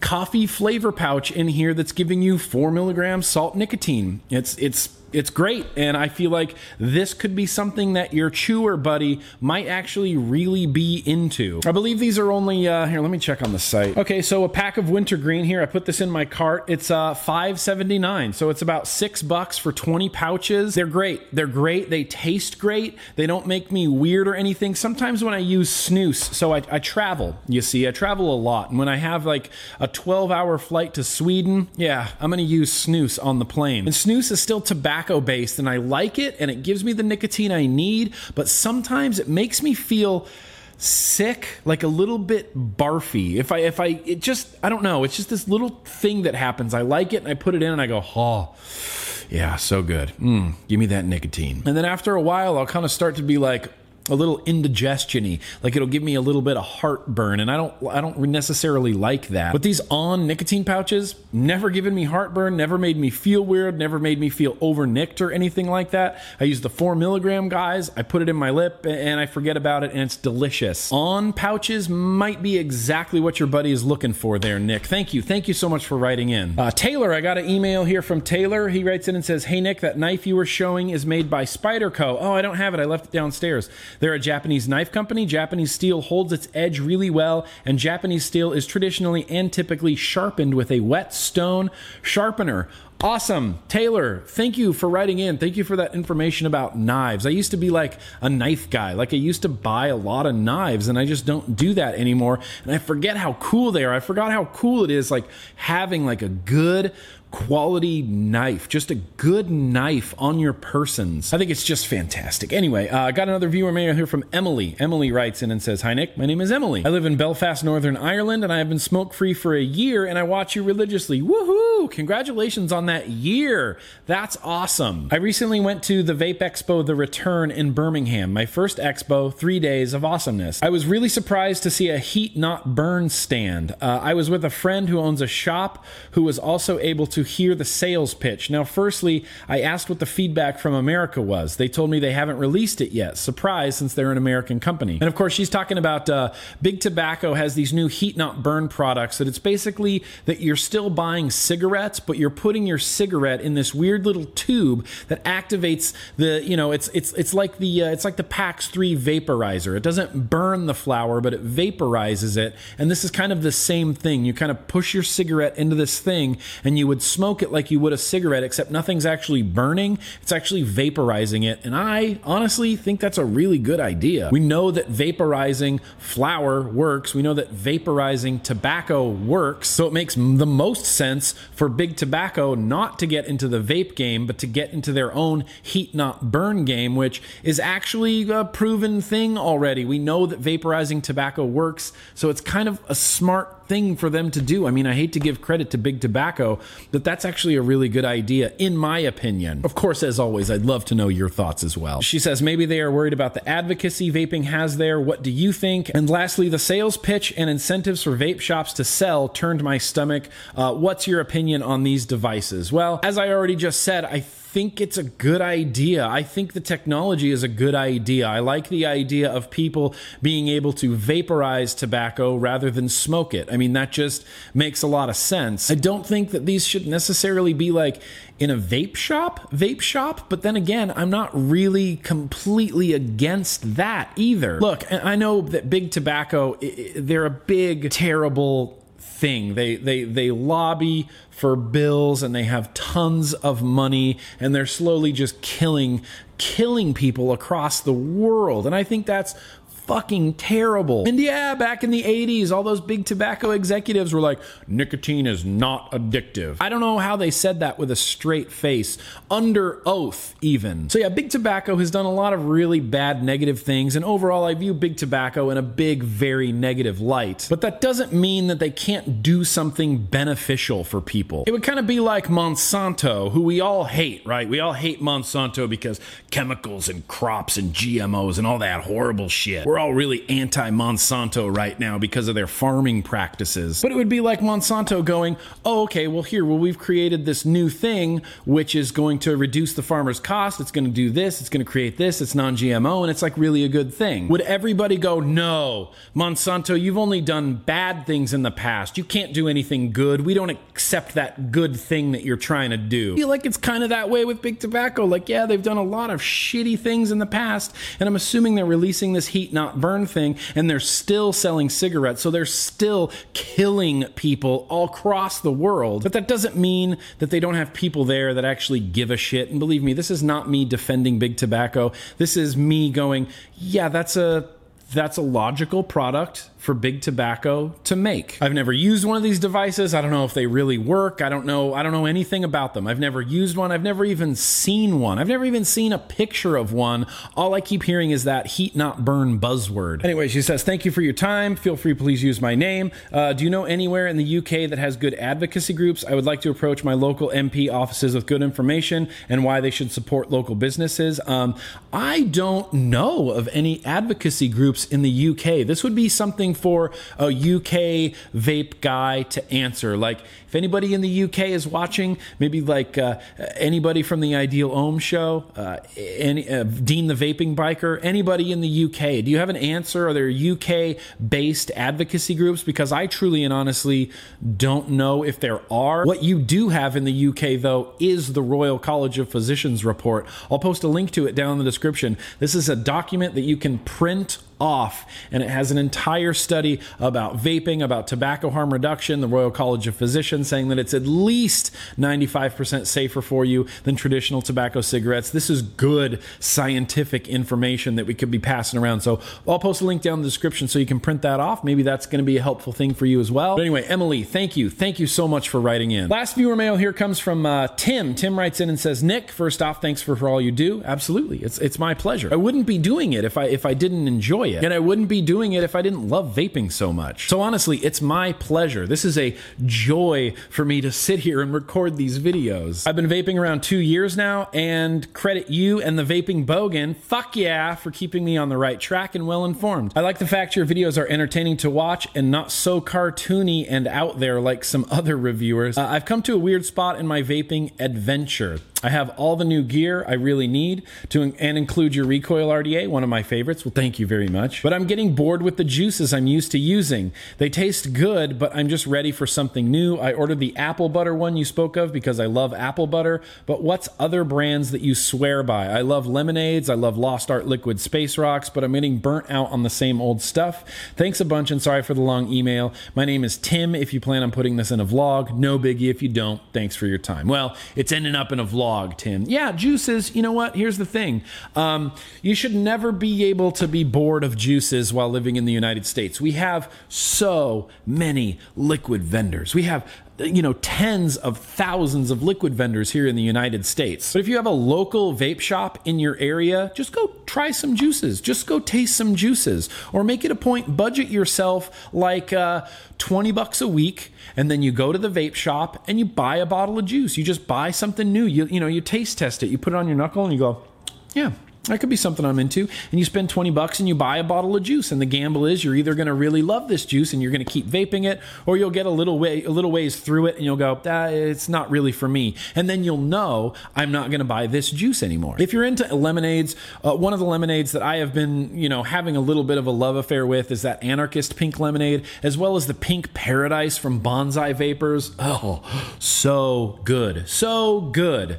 coffee flavor pouch in here that's giving you four milligrams salt nicotine. It's it's it's great and i feel like this could be something that your chewer buddy might actually really be into. I believe these are only uh, here let me check on the site. Okay so a pack of wintergreen here. I put this in my cart. It's uh 579 so it's about six bucks for 20 pouches. They're great. They're great. They taste great. They don't make me weird or anything. Sometimes when i use snus so I, I travel you see. I travel a lot. And when i have like a 12 hour flight to sweden yeah i'm gonna use snus on the plane. And snus is still tobacco tobacco based and I like it and it gives me the nicotine I need, but sometimes it makes me feel sick, like a little bit barfy. If I if I it just I don't know, it's just this little thing that happens. I like it and I put it in and I go, "Oh, yeah, so good. Mm, give me that nicotine." And then after a while, I'll kind of start to be like, a little indigestiony, like it'll give me a little bit of heartburn, and I don't I don't necessarily like that. But these on nicotine pouches never given me heartburn, never made me feel weird, never made me feel overnicked or anything like that. I use the four milligram guys, I put it in my lip, and I forget about it, and it's delicious. On pouches might be exactly what your buddy is looking for there, Nick. Thank you, thank you so much for writing in. Uh, Taylor, I got an email here from Taylor. He writes in and says, "Hey Nick, that knife you were showing is made by Spyderco. Oh, I don't have it. I left it downstairs. They're a Japanese knife company. Japanese steel holds its edge really well, and Japanese steel is traditionally and typically sharpened with a wet stone sharpener. Awesome. Taylor, thank you for writing in. Thank you for that information about knives. I used to be like a knife guy. Like I used to buy a lot of knives and I just don't do that anymore. And I forget how cool they are. I forgot how cool it is like having like a good quality knife, just a good knife on your persons. I think it's just fantastic. Anyway, uh, I uh, got another viewer mail here from Emily. Emily writes in and says, Hi Nick, my name is Emily. I live in Belfast, Northern Ireland, and I have been smoke free for a year, and I watch you religiously. Woohoo! Congratulations on that year. That's awesome. I recently went to the Vape Expo The Return in Birmingham, my first expo, three days of awesomeness. I was really surprised to see a heat not burn stand. Uh, I was with a friend who owns a shop who was also able to hear the sales pitch. Now, firstly, I asked what the feedback from America was. They told me they haven't released it yet. Surprise, since they're an American company. And of course, she's talking about uh, Big Tobacco has these new heat not burn products that it's basically that you're still buying cigarettes, but you're putting your cigarette in this weird little tube that activates the, you know, it's it's it's like the uh, it's like the PAX 3 vaporizer. It doesn't burn the flower, but it vaporizes it. And this is kind of the same thing. You kind of push your cigarette into this thing and you would smoke it like you would a cigarette, except nothing's actually burning, it's actually vaporizing it. And I honestly think that's a really good idea. We know that vaporizing flower works, we know that vaporizing tobacco works, so it makes the most sense for big tobacco not to get into the vape game, but to get into their own heat not burn game, which is actually a proven thing already. We know that vaporizing tobacco works, so it's kind of a smart thing for them to do. I mean, I hate to give credit to big tobacco, but that's actually a really good idea, in my opinion. Of course, as always, I'd love to know your thoughts as well. She says maybe they are worried about the advocacy vaping has there. What do you think? And lastly, the sales pitch and incentives for vape shops to sell turned my stomach. Uh, what's your opinion on these devices? Well, as I already just said, I think it's a good idea. I think the technology is a good idea. I like the idea of people being able to vaporize tobacco rather than smoke it. I mean, that just makes a lot of sense. I don't think that these should necessarily be like in a vape shop, vape shop, but then again, I'm not really completely against that either. Look, I know that big tobacco, they're a big, terrible thing. They they they lobby for bills and they have tons of money and they're slowly just killing killing people across the world. And I think that's fucking terrible. And yeah, back in the 80s, all those big tobacco executives were like, nicotine is not addictive. I don't know how they said that with a straight face, under oath, even. So yeah, big tobacco has done a lot of really bad negative things, and overall, I view big tobacco in a big, very negative light. But that doesn't mean that they can't do something beneficial for people. It would kind of be like Monsanto, who we all hate, right? We all hate Monsanto because chemicals and crops and GMOs and all that horrible shit. We're we're all really anti Monsanto right now because of their farming practices. But it would be like Monsanto going, oh, okay, well, here, well, we've created this new thing which is going to reduce the farmer's cost. It's going to do this, it's going to create this, it's non GMO, and it's like really a good thing. Would everybody go, no, Monsanto, you've only done bad things in the past. You can't do anything good. We don't accept that good thing that you're trying to do. I feel like it's kind of that way with big tobacco. Like, yeah, they've done a lot of shitty things in the past, and I'm assuming they're releasing this heat not not burn thing, and they're still selling cigarettes. So they're still killing people all across the world. But that doesn't mean that they don't have people there that actually give a shit. And believe me, this is not me defending big tobacco. This is me going, yeah, that's a that's a logical product for big tobacco to make. I've never used one of these devices. I don't know if they really work. I don't know. I don't know anything about them. I've never used one. I've never even seen one. I've never even seen a picture of one. All I keep hearing is that heat not burn buzzword. Anyway, she says, Thank you for your time. Feel free, please use my name. Uh, do you know anywhere in the UK that has good advocacy groups? I would like to approach my local MP offices with good information and why they should support local businesses. Um, I don't know of any advocacy groups in the UK. This would be something for a UK vape guy to answer. Like, if anybody in the UK is watching, maybe like uh, anybody from the Ideal Ohm show, uh, any, uh, Dean the Vaping Biker, anybody in the UK, do you have an answer? Are there UK based advocacy groups? Because I truly and honestly don't know if there are. What you do have in the UK, though, is the Royal College of Physicians report. I'll post a link to it down in the description. This is a document that you can print off. And it has an entire study about vaping, about tobacco harm reduction. The Royal College of Physicians saying that it's at least 95% safer for you than traditional tobacco cigarettes. This is good scientific information that we could be passing around. So I'll post a link down in the description so you can print that off. Maybe that's going to be a helpful thing for you as well. But anyway, Emily, thank you. Thank you so much for writing in. Last viewer mail here comes from uh, Tim. Tim writes in and says, Nick, first off, thanks for, for all you do. Absolutely. It's, it's my pleasure. I wouldn't be doing it if I, if I didn't enjoy it. And I wouldn't be doing it if I didn't love vaping so much. So honestly, it's my pleasure. This is a joy for me to sit here and record these videos. I've been vaping around two years now and credit you and the vaping bogan, fuck yeah, for keeping me on the right track and well informed. I like the fact your videos are entertaining to watch and not so cartoony and out there like some other reviewers. Uh, I've come to a weird spot in my vaping adventure. I have all the new gear I really need to and include your recoil RDA, one of my favorites. Well, thank you very much. But I'm getting bored with the juices I'm used to using. They taste good, but I'm just ready for something new. I ordered the apple butter one you spoke of because I love apple butter. But what's other brands that you swear by? I love lemonades. I love Lost Art Liquid Space Rocks, but I'm getting burnt out on the same old stuff. Thanks a bunch and sorry for the long email. My name is Tim. If you plan on putting this in a vlog, no biggie. If you don't, thanks for your time. Well, it's ending up in a vlog Tim. Yeah, juices. You know what? Here's the thing. Um, you should never be able to be bored of juices while living in the United States. We have so many liquid vendors. We have you know tens of thousands of liquid vendors here in the United States. But if you have a local vape shop in your area, just go try some juices. Just go taste some juices, or make it a point. Budget yourself like uh, twenty bucks a week, and then you go to the vape shop and you buy a bottle of juice. You just buy something new. You you know you taste test it. You put it on your knuckle and you go, yeah, that could be something I'm into. And you spend 20 bucks and you buy a bottle of juice. And the gamble is you're either going to really love this juice and you're going to keep vaping it, or you'll get a little way, a little ways through it and you'll go, ah, it's not really for me. And then you'll know I'm not going to buy this juice anymore. If you're into lemonades, uh, one of the lemonades that I have been, you know, having a little bit of a love affair with is that anarchist pink lemonade, as well as the pink paradise from Bonsai Vapors. Oh, so good. So good.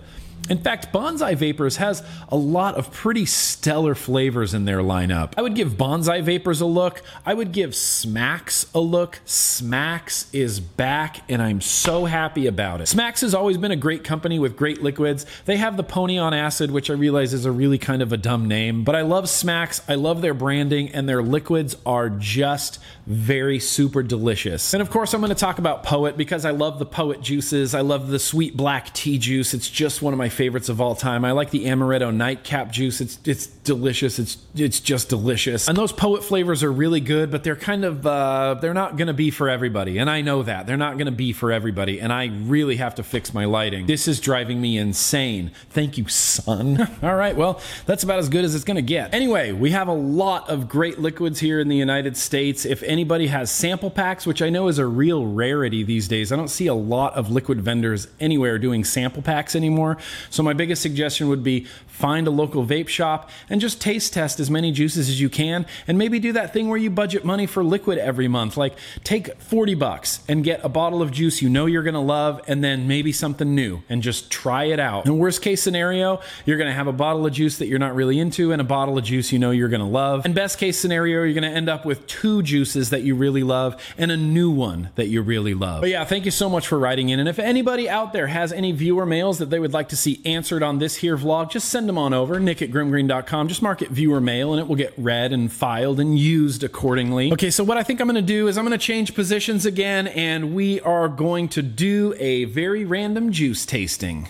In fact, Bonsai Vapors has a lot of pretty stellar flavors in their lineup. I would give Bonsai Vapors a look. I would give Smacks a look. Smacks is back, and I'm so happy about it. Smacks has always been a great company with great liquids. They have the Pony on Acid, which I realize is a really kind of a dumb name, but I love Smacks. I love their branding, and their liquids are just very super delicious. And of course, I'm going to talk about Poet because I love the Poet juices. I love the sweet black tea juice. It's just one of my favorites of all time. I like the amaretto nightcap juice. It's it's delicious. It's it's just delicious. And those poet flavors are really good, but they're kind of uh, they're not going to be for everybody. And I know that they're not going to be for everybody. And I really have to fix my lighting. This is driving me insane. Thank you, son. all right, well that's about as good as it's going to get. Anyway, we have a lot of great liquids here in the United States. If anybody has sample packs, which I know is a real rarity these days, I don't see a lot of liquid vendors anywhere doing sample packs anymore. So my biggest suggestion would be find a local vape shop and just taste test as many juices as you can and maybe do that thing where you budget money for liquid every month. Like take 40 bucks and get a bottle of juice you know you're to love and then maybe something new and just try it out. In worst case scenario you're to have a bottle of juice that you're not really into and a bottle of juice you know you're to love. And best case scenario you're to end up with two juices that you really love and a new one that you really love. But yeah thank you so much for writing in. And if anybody out there has any viewer mails that they would like to see answered on this here vlog, just send them on over, nick at grimmgreen.com. Just mark it viewer mail and it will get read and filed and used accordingly. Okay, so what I think I'm going to do is I'm going to change positions again and we are going to do a very random juice tasting.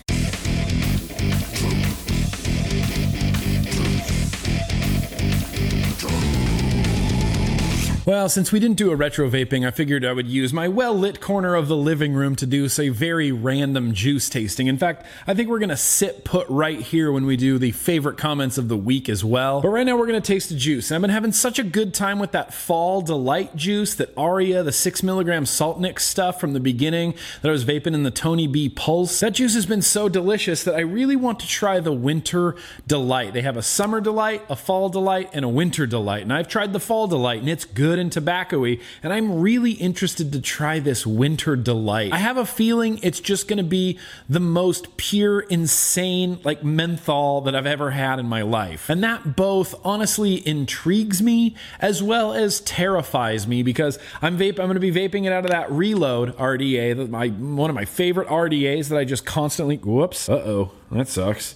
Well, since we didn't do a retro vaping, I figured I would use my well lit corner of the living room to do a very random juice tasting. In fact, I think we're going to sit put right here when we do the favorite comments of the week as well. But right now, we're going to taste the juice. And I've been having such a good time with that Fall Delight juice, that Aria, the six milligram Saltnik stuff from the beginning that I was vaping in the Tony B Pulse. That juice has been so delicious that I really want to try the Winter Delight. They have a Summer Delight, a Fall Delight, and a Winter Delight. And I've tried the Fall Delight, and it's good good and tobacco-y, and I'm really interested to try this winter delight. I have a feeling it's just going to be the most pure, insane, like menthol that I've ever had in my life. And that both honestly intrigues me as well as terrifies me because I'm vape I'm going to be vaping it out of that Reload RDA, that my one of my favorite RDAs that I just constantly whoops. Uh-oh. That sucks.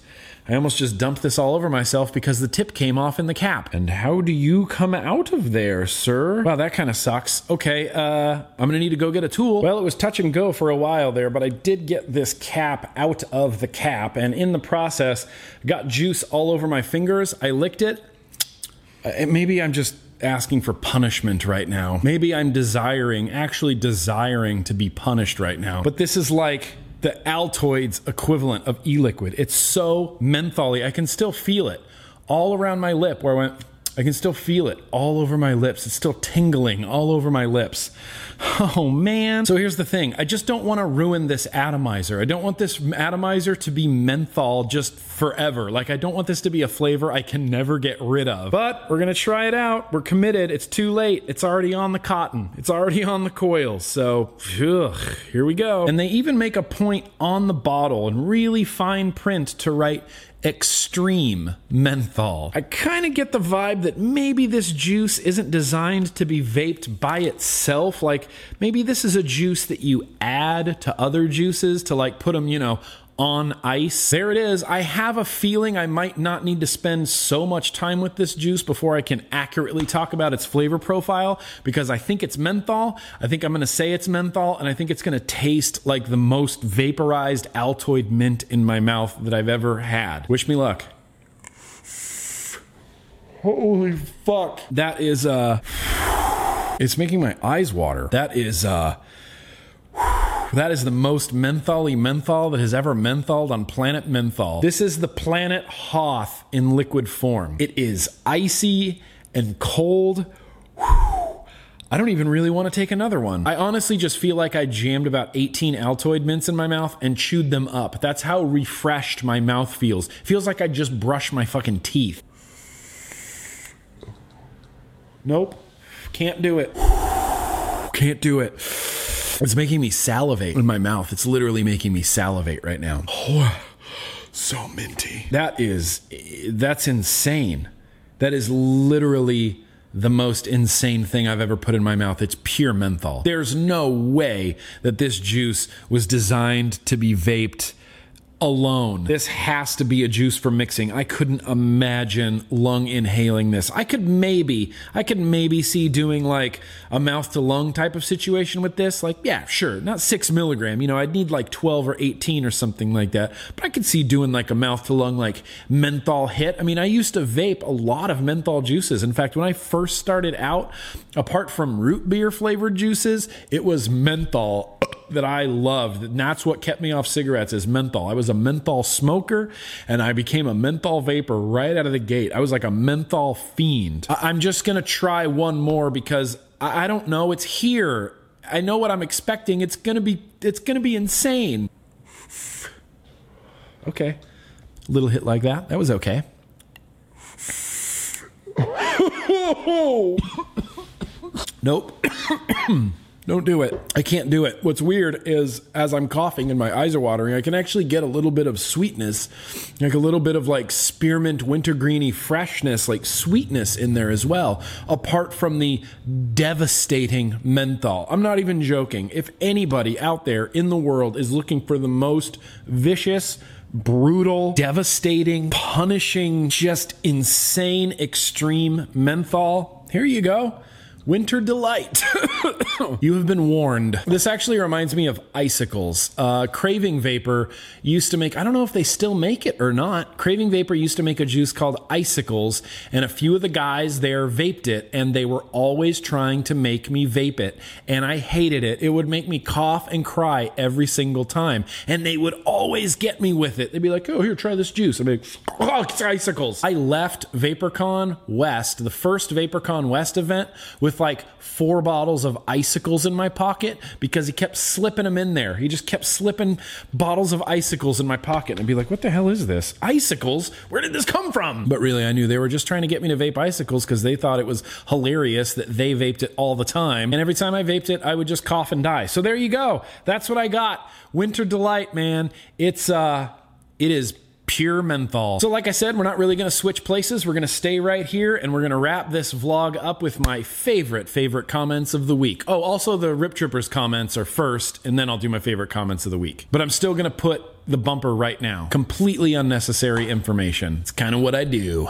I almost just dumped this all over myself because the tip came off in the cap. And how do you come out of there, sir? Wow, that kind of sucks. Okay, uh, I'm gonna need to go get a tool. Well, it was touch and go for a while there, but I did get this cap out of the cap, and in the process, got juice all over my fingers. I licked it. Uh, maybe I'm just asking for punishment right now. Maybe I'm desiring, actually desiring to be punished right now. But this is like the Altoids equivalent of e-liquid. It's so mentholy. I can still feel it all around my lip where I went, I can still feel it all over my lips. It's still tingling all over my lips. Oh man. So here's the thing I just don't want to ruin this atomizer. I don't want this atomizer to be menthol just forever. Like, I don't want this to be a flavor I can never get rid of. But we're going to try it out. We're committed. It's too late. It's already on the cotton, it's already on the coils. So, ugh, here we go. And they even make a point on the bottle in really fine print to write extreme menthol. I kind of get the vibe that maybe this juice isn't designed to be vaped by itself. Like maybe this is a juice that you add to other juices to like put them, you know, on ice. There it is. I have a feeling I might not need to spend so much time with this juice before I can accurately talk about its flavor profile because I think it's menthol. I think I'm going to say it's menthol and I think it's going to taste like the most vaporized Altoid mint in my mouth that I've ever had. Wish me luck. Holy fuck. That is uh it's making my eyes water. That is uh that is the most mentholy menthol that has ever mentholed on planet menthol. This is the planet Hoth in liquid form. It is icy and cold. I don't even really want to take another one. I honestly just feel like I jammed about 18 Altoid mints in my mouth and chewed them up. That's how refreshed my mouth feels. Feels like I just brushed my fucking teeth. Nope. Can't do it. Can't do it. It's making me salivate in my mouth. It's literally making me salivate right now. Oh, so minty. That is, that's insane. That is literally the most insane thing I've ever put in my mouth. It's pure menthol. There's no way that this juice was designed to be vaped alone. This has to be a juice for mixing. I couldn't imagine lung inhaling this. I could maybe, I could maybe see doing like a mouth to lung type of situation with this. Like, yeah, sure, not six milligram. You know, I'd need like 12 or 18 or something like that. But I could see doing like a mouth to lung, like menthol hit. I mean, I used to vape a lot of menthol juices. In fact, when I first started out, apart from root beer flavored juices, it was menthol that I loved. And that's what kept me off cigarettes is menthol. I was a menthol smoker and I became a menthol vapor right out of the gate. I was like a menthol fiend. I- am just going to try one more because I-, I don't know. It's here. I know what I'm expecting. It's going to be it's going to be insane. Okay. Little hit like that. That was okay. nope. Don't do it. I can't do it. What's weird is as I'm coughing and my eyes are watering, I can actually get a little bit of sweetness, like a little bit of like spearmint wintergreeny freshness, like sweetness in there as well, apart from the devastating menthol. I'm not even joking. If anybody out there in the world is looking for the most vicious, brutal, devastating, punishing, just insane, extreme menthol. Here you go. Winter Delight. you have been warned. This actually reminds me of icicles. Uh, Craving Vapor used to make, I don't know if they still make it or not. Craving Vapor used to make a juice called Icicles, and a few of the guys there vaped it, and they were always trying to make me vape it. And I hated it. It would make me cough and cry every single time. And they would always get me with it. They'd be like, oh, here, try this juice. I'd be like, oh, it's Icicles. I left VaporCon West, the first VaporCon West event, with with like four bottles of icicles in my pocket because he kept slipping them in there. He just kept slipping bottles of icicles in my pocket and be like, what the hell is this? Icicles? Where did this come from? But really, I knew they were just trying to get me to vape icicles because they thought it was hilarious that they vaped it all the time. And every time I vaped it, I would just cough and die. So there you go. That's what I got. Winter Delight, man. It's, uh, it is pure menthol. So, like I said, we're not really going to switch places. We're going to stay right here and we're going to wrap this vlog up with my favorite, favorite comments of the week. Oh, also, the Rip Trippers comments are first, and then I'll do my favorite comments of the week. But I'm still going to put the bumper right now. Completely unnecessary information. It's kind of what I do.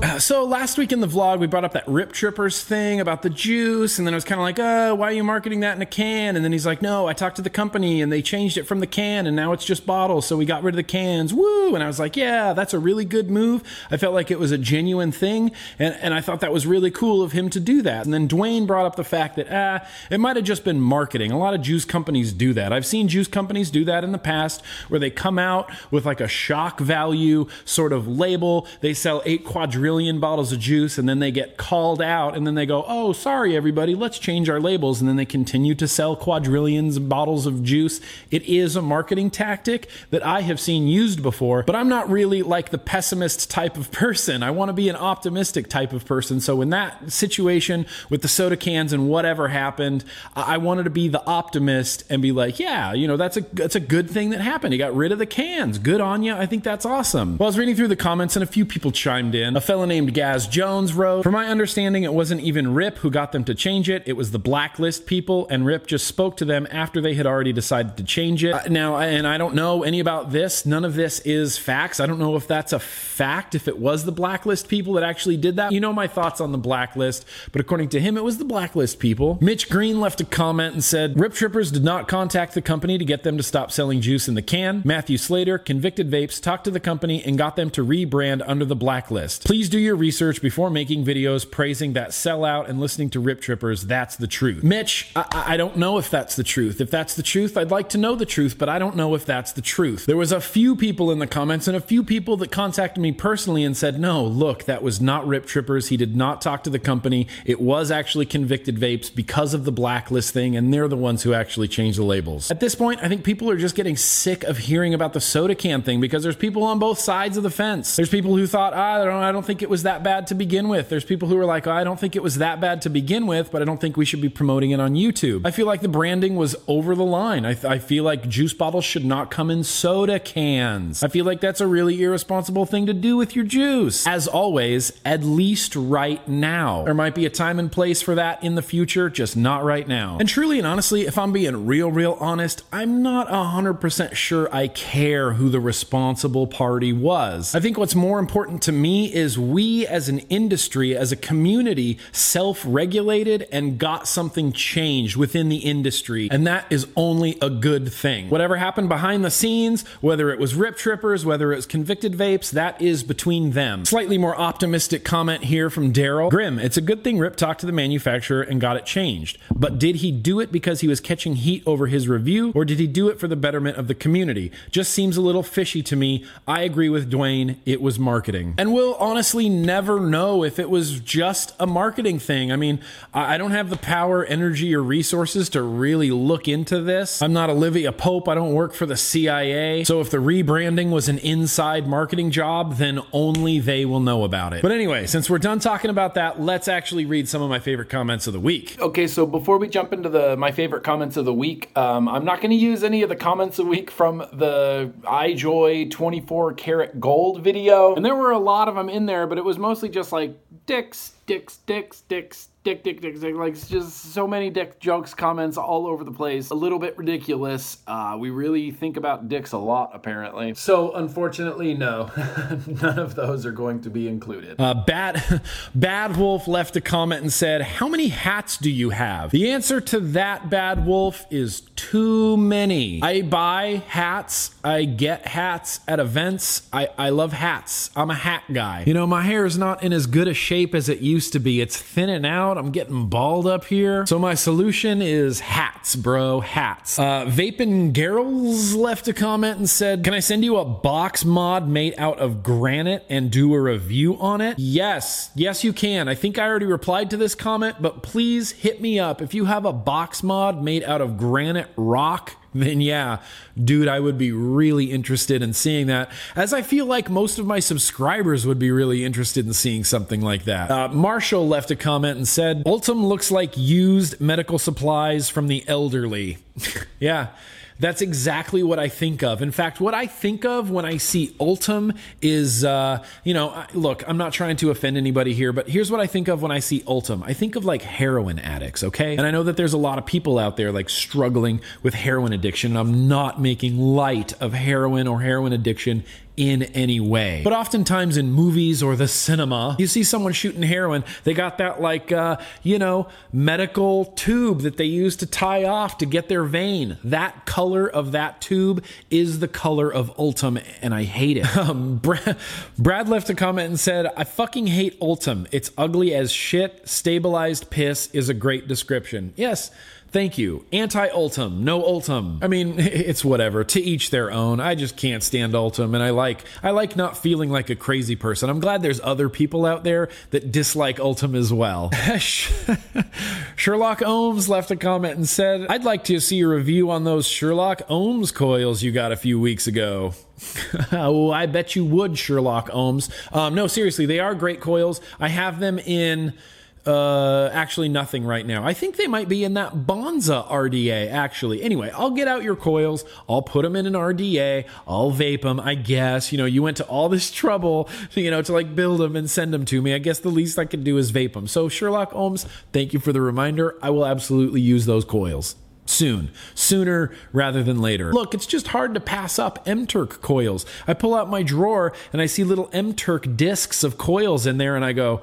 so last week in the vlog, we brought up that Rip Trippers thing about the juice, and then I was kind of like, uh, why are you marketing that in a can? And then he's like, no, I talked to the company and they changed it from the can, and now it's just bottles, so we got rid of the cans. Woo! And I was like, yeah, that's a really good move. I felt like it was a genuine thing, and, and I thought that was really cool of him to do that. And then Dwayne brought up the fact that, ah, it might have just been marketing. A lot of juice companies do that. I've seen juice companies do that in the past where they come out with like a shock value sort of label. They sell eight quadrillion million bottles of juice and then they get called out and then they go, oh, sorry, everybody, let's change our labels. And then they continue to sell quadrillions of bottles of juice. It is a marketing tactic that I have seen used before, but I'm not really like the pessimist type of person. I want to be an optimistic type of person. So in that situation with the soda cans and whatever happened, I wanted to be the optimist and be like, yeah, you know, that's a that's a good thing that happened. You got rid of the cans. Good on you. I think that's awesome. Well, I was reading through the comments and a few people chimed in. A fellow named Gaz Jones wrote, For my understanding, it wasn't even Rip who got them to change it. It was the blacklist people, and Rip just spoke to them after they had already decided to change it. Uh, now, and I don't know any about this. None of this is facts. I don't know if that's a fact, if it was the blacklist people that actually did that. You know my thoughts on the blacklist, but according to him, it was the blacklist people. Mitch Green left a comment and said, Rip Trippers did not contact the company to get them to stop selling juice in the can. Matthew Slater, Convicted Vapes, talked to the company and got them to rebrand under the blacklist. Please do your your research before making videos praising that sellout and listening to Rip Trippers. That's the truth. Mitch, I, I don't know if that's the truth. If that's the truth, I'd like to know the truth, but I don't know if that's the truth. There was a few people in the comments and a few people that contacted me personally and said, no, look, that was not Rip Trippers. He did not talk to the company. It was actually Convicted Vapes because of the blacklist thing, and they're the ones who actually changed the labels. At this point, I think people are just getting sick of hearing about the soda can thing because there's people on both sides of the fence. There's people who thought, ah, I don't, I don't think it was was that bad to begin with. There's people who are like, oh, I don't think it was that bad to begin with, but I don't think we should be promoting it on YouTube. I feel like the branding was over the line. I, th- I feel like juice bottles should not come in soda cans. I feel like that's a really irresponsible thing to do with your juice. As always, at least right now. There might be a time and place for that in the future, just not right now. And truly and honestly, if I'm being real, real honest, I'm not 100% sure I care who the responsible party was. I think what's more important to me is we as an industry, as a community, self regulated and got something changed within the industry. And that is only a good thing. Whatever happened behind the scenes, whether it was Rip Trippers, whether it was convicted vapes, that is between them. Slightly more optimistic comment here from Daryl. Grimm, it's a good thing Rip talked to the manufacturer and got it changed. But did he do it because he was catching heat over his review, or did he do it for the betterment of the community? Just seems a little fishy to me. I agree with Dwayne, it was marketing. And we'll honestly never know if it was just a marketing thing. I mean, I don't have the power, energy, or resources to really look into this. I'm not Olivia Pope. I don't work for the CIA. So if the rebranding was an inside marketing job, then only they will know about it. But anyway, since we're done talking about that, let's actually read some of my favorite comments of the week. Okay, so before we jump into the my favorite comments of the week, um, I'm not going to use any of the comments of the week from the iJoy 24 karat gold video. And there were a lot of them in there, but it was mostly just like dicks, dicks, dicks, dicks, dick, dick, dick, dick. Like it's just so many dick jokes, comments all over the place. A little bit ridiculous. Uh, we really think about dicks a lot, apparently. So unfortunately, no, none of those are going to be included. Uh, Bad Bad Wolf left a comment and said, "How many hats do you have?" The answer to that, Bad Wolf, is too many. I buy hats. I get hats at events. I, I love hats. I'm a hat guy. You know, my hair is not in as good a shape as it used to be. It's thinning out. I'm getting bald up here. So my solution is hats, bro. Hats. Uh, Vapin Garrels left a comment and said, Can I send you a box mod made out of granite and do a review on it? Yes. Yes, you can. I think I already replied to this comment, but please hit me up. If you have a box mod made out of granite rock, then yeah, dude, I would be really interested in seeing that. As I feel like most of my subscribers would be really interested in seeing something like that. Uh, Marshall left a comment and said, Ultem looks like used medical supplies from the elderly. yeah. That's exactly what I think of. In fact, what I think of when I see Ultem is, uh, you know, look, I'm not trying to offend anybody here, but here's what I think of when I see Ultem. I think of like heroin addicts, okay? And I know that there's a lot of people out there like struggling with heroin addiction. I'm not making light of heroin or heroin addiction in any way. But oftentimes in movies or the cinema, you see someone shooting heroin, they got that like, uh, you know, medical tube that they use to tie off to get their vein. That color of that tube is the color of Ultem, and I hate it. Um, Brad, Brad left a comment and said, I fucking hate Ultem. It's ugly as shit. Stabilized piss is a great description. Yes. Thank you. Anti Ultem, no Ultem. I mean, it's whatever. To each their own. I just can't stand Ultem, and I like I like not feeling like a crazy person. I'm glad there's other people out there that dislike Ultem as well. Sherlock Ohms left a comment and said, "I'd like to see a review on those Sherlock Ohms coils you got a few weeks ago." oh, I bet you would, Sherlock Ohms. Um, no, seriously, they are great coils. I have them in. Uh, actually, nothing right now. I think they might be in that Bonza RDA, actually. Anyway, I'll get out your coils. I'll put them in an RDA. I'll vape them, I guess. You know, you went to all this trouble, you know, to like build them and send them to me. I guess the least I can do is vape them. So, Sherlock Ohms, thank you for the reminder. I will absolutely use those coils soon, sooner rather than later. Look, it's just hard to pass up M-Turk coils. I pull out my drawer and I see little M-Turk discs of coils in there and I go,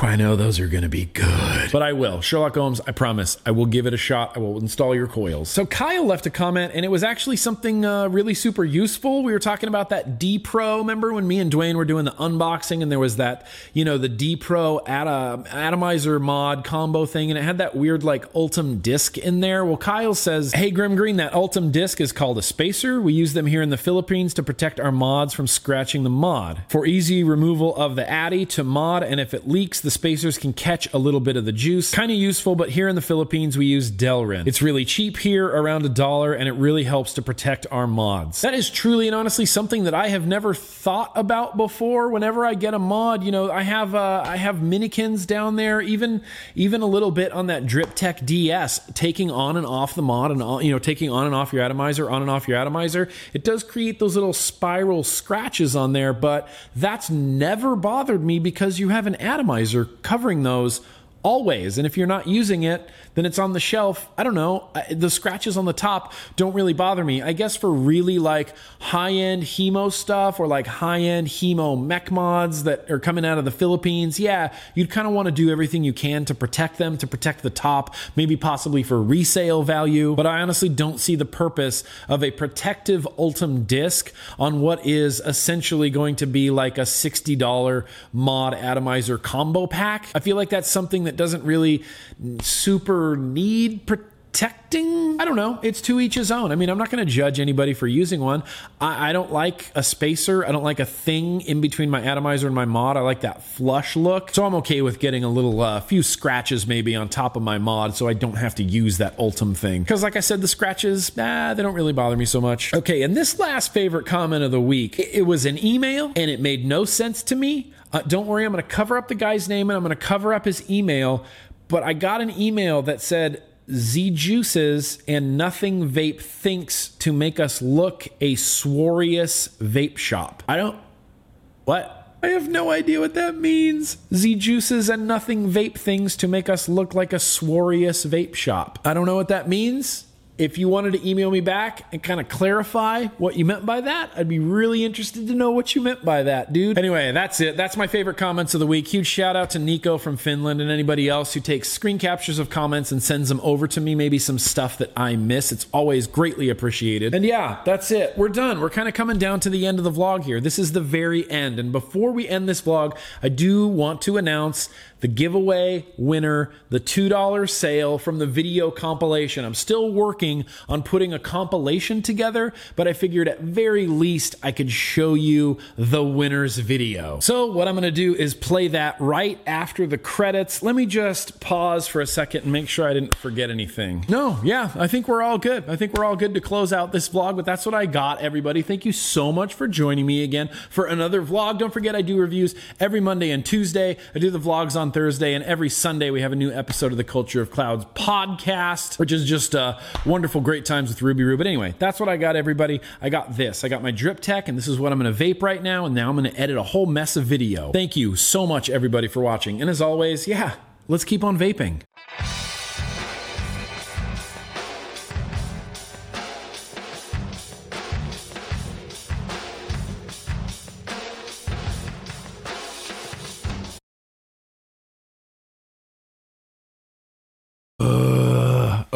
I know those are going to be good. But I will. Sherlock Ohms, I promise. I will give it a shot. I will install your coils. So Kyle left a comment, and it was actually something uh, really super useful. We were talking about that D Pro. Remember when me and Dwayne were doing the unboxing, and there was that, you know, the D Pro Atom, atomizer mod combo thing, and it had that weird, like, Ultem disc in there? Well, Kyle says, Hey, Grimm Green, that Ultem disc is called a spacer. We use them here in the Philippines to protect our mods from scratching the mod. For easy removal of the atty to mod, and if it leaks, the spacers can catch a little bit of the juice. Kind of useful, but here in the Philippines, we use Delrin. It's really cheap here, around a dollar, and it really helps to protect our mods. That is truly and honestly something that I have never thought about before. Whenever I get a mod, you know, I have uh, I have Minikins down there, even even a little bit on that Drip Tech DS, taking on and off the mod, and you know, taking on and off your atomizer, on and off your atomizer. It does create those little spiral scratches on there, but that's never bothered me because you have an atomizer covering those always. And if you're not using it, then it's on the shelf. I don't know. The scratches on the top don't really bother me. I guess for really like high end hemo stuff or like high end hemo mech mods that are coming out of the Philippines, yeah, you'd kind of want to do everything you can to protect them, to protect the top, maybe possibly for resale value. But I honestly don't see the purpose of a protective Ultem disc on what is essentially going to be like a $60 mod atomizer combo pack. I feel like that's something that doesn't really super need protecting. I don't know. It's to each his own. I mean, I'm not going to judge anybody for using one. I, I, don't like a spacer. I don't like a thing in between my atomizer and my mod. I like that flush look. So I'm okay with getting a little, uh, few scratches maybe on top of my mod so I don't have to use that Ultem thing. Because like I said, the scratches, ah, they don't really bother me so much. Okay, and this last favorite comment of the week, it, it was an email and it made no sense to me. Uh, don't worry, I'm going to cover up the guy's name and I'm going to cover up his email. But I got an email that said, Z Juices and Nothing Vape thinks to make us look a swarious vape shop. I don't. What? I have no idea what that means. Z juices and nothing vape things to make us look like a swarious vape shop. I don't know what that means. If you wanted to email me back and kind of clarify what you meant by that, I'd be really interested to know what you meant by that, dude. Anyway, that's it. That's my favorite comments of the week. Huge shout out to Nico from Finland and anybody else who takes screen captures of comments and sends them over to me. Maybe some stuff that I miss. It's always greatly appreciated. And yeah, that's it. We're done. We're kind of coming down to the end of the vlog here. This is the very end. And before we end this vlog, I do want to announce the giveaway winner, the $2 sale from the video compilation. I'm still working on putting a compilation together, but I figured at very least I could show you the winner's video. So what I'm gonna do is play that right after the credits. Let me just pause for a second and make sure I didn't forget anything. No, yeah, I think we're all good. I think we're all good to close out this vlog, but that's what I got, everybody. Thank you so much for joining me again for another vlog. Don't forget I do reviews every Monday and Tuesday. I do the vlogs on Thursday, and every Sunday we have a new episode of the Culture of Clouds podcast, which is just uh, a wonderful, great times with Ruby Roo. But anyway, that's what I got, everybody. I got this. I got my drip tech, and this is what I'm going to vape right now. And now I'm going to edit a whole mess of video. Thank you so much, everybody, for watching. And as always, yeah, let's keep on vaping.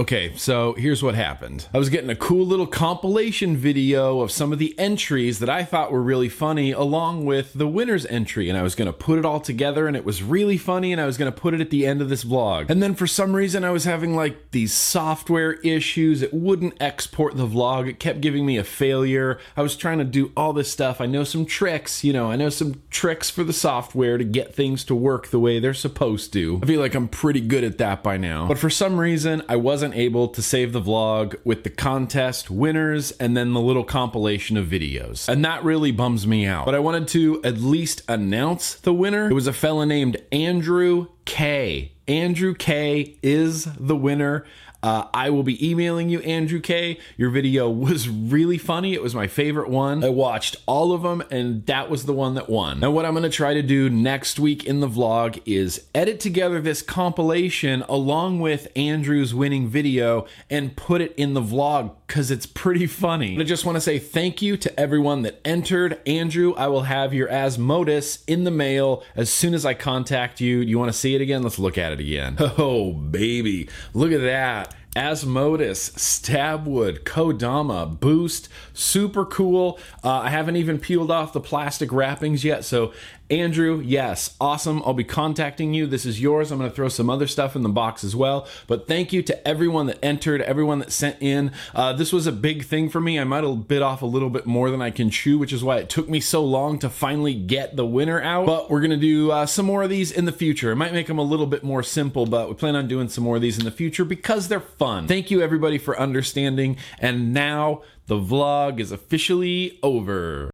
Okay, so here's what happened. I was getting a cool little compilation video of some of the entries that I thought were really funny, along with the winner's entry, and I was gonna put it all together, and it was really funny, and I was gonna put it at the end of this vlog. And then for some reason, I was having like these software issues. It wouldn't export the vlog, it kept giving me a failure. I was trying to do all this stuff. I know some tricks, you know, I know some tricks for the software to get things to work the way they're supposed to. I feel like I'm pretty good at that by now. But for some reason, I wasn't able to save the vlog with the contest winners and then the little compilation of videos. And that really bums me out. But I wanted to at least announce the winner. It was a fella named Andrew K. Andrew K is the winner. Uh, I will be emailing you, Andrew K. Your video was really funny. It was my favorite one. I watched all of them, and that was the one that won. Now, what I'm going to try to do next week in the vlog is edit together this compilation along with Andrew's winning video and put it in the vlog because it's pretty funny. I just want to say thank you to everyone that entered. Andrew, I will have your Asmodus in the mail as soon as I contact you. You want to see it again? Let's look at it again. Oh, baby. Look at that. Asmodus, Stabwood, Kodama, Boost, super cool. Uh, I haven't even peeled off the plastic wrappings yet, so Andrew, yes, awesome. I'll be contacting you. This is yours. I'm going to throw some other stuff in the box as well. But thank you to everyone that entered, everyone that sent in. Uh, this was a big thing for me. I might have bit off a little bit more than I can chew, which is why it took me so long to finally get the winner out. But we're going to do uh, some more of these in the future. It might make them a little bit more simple, but we plan on doing some more of these in the future because they're fun. Thank you, everybody, for understanding. And now the vlog is officially over.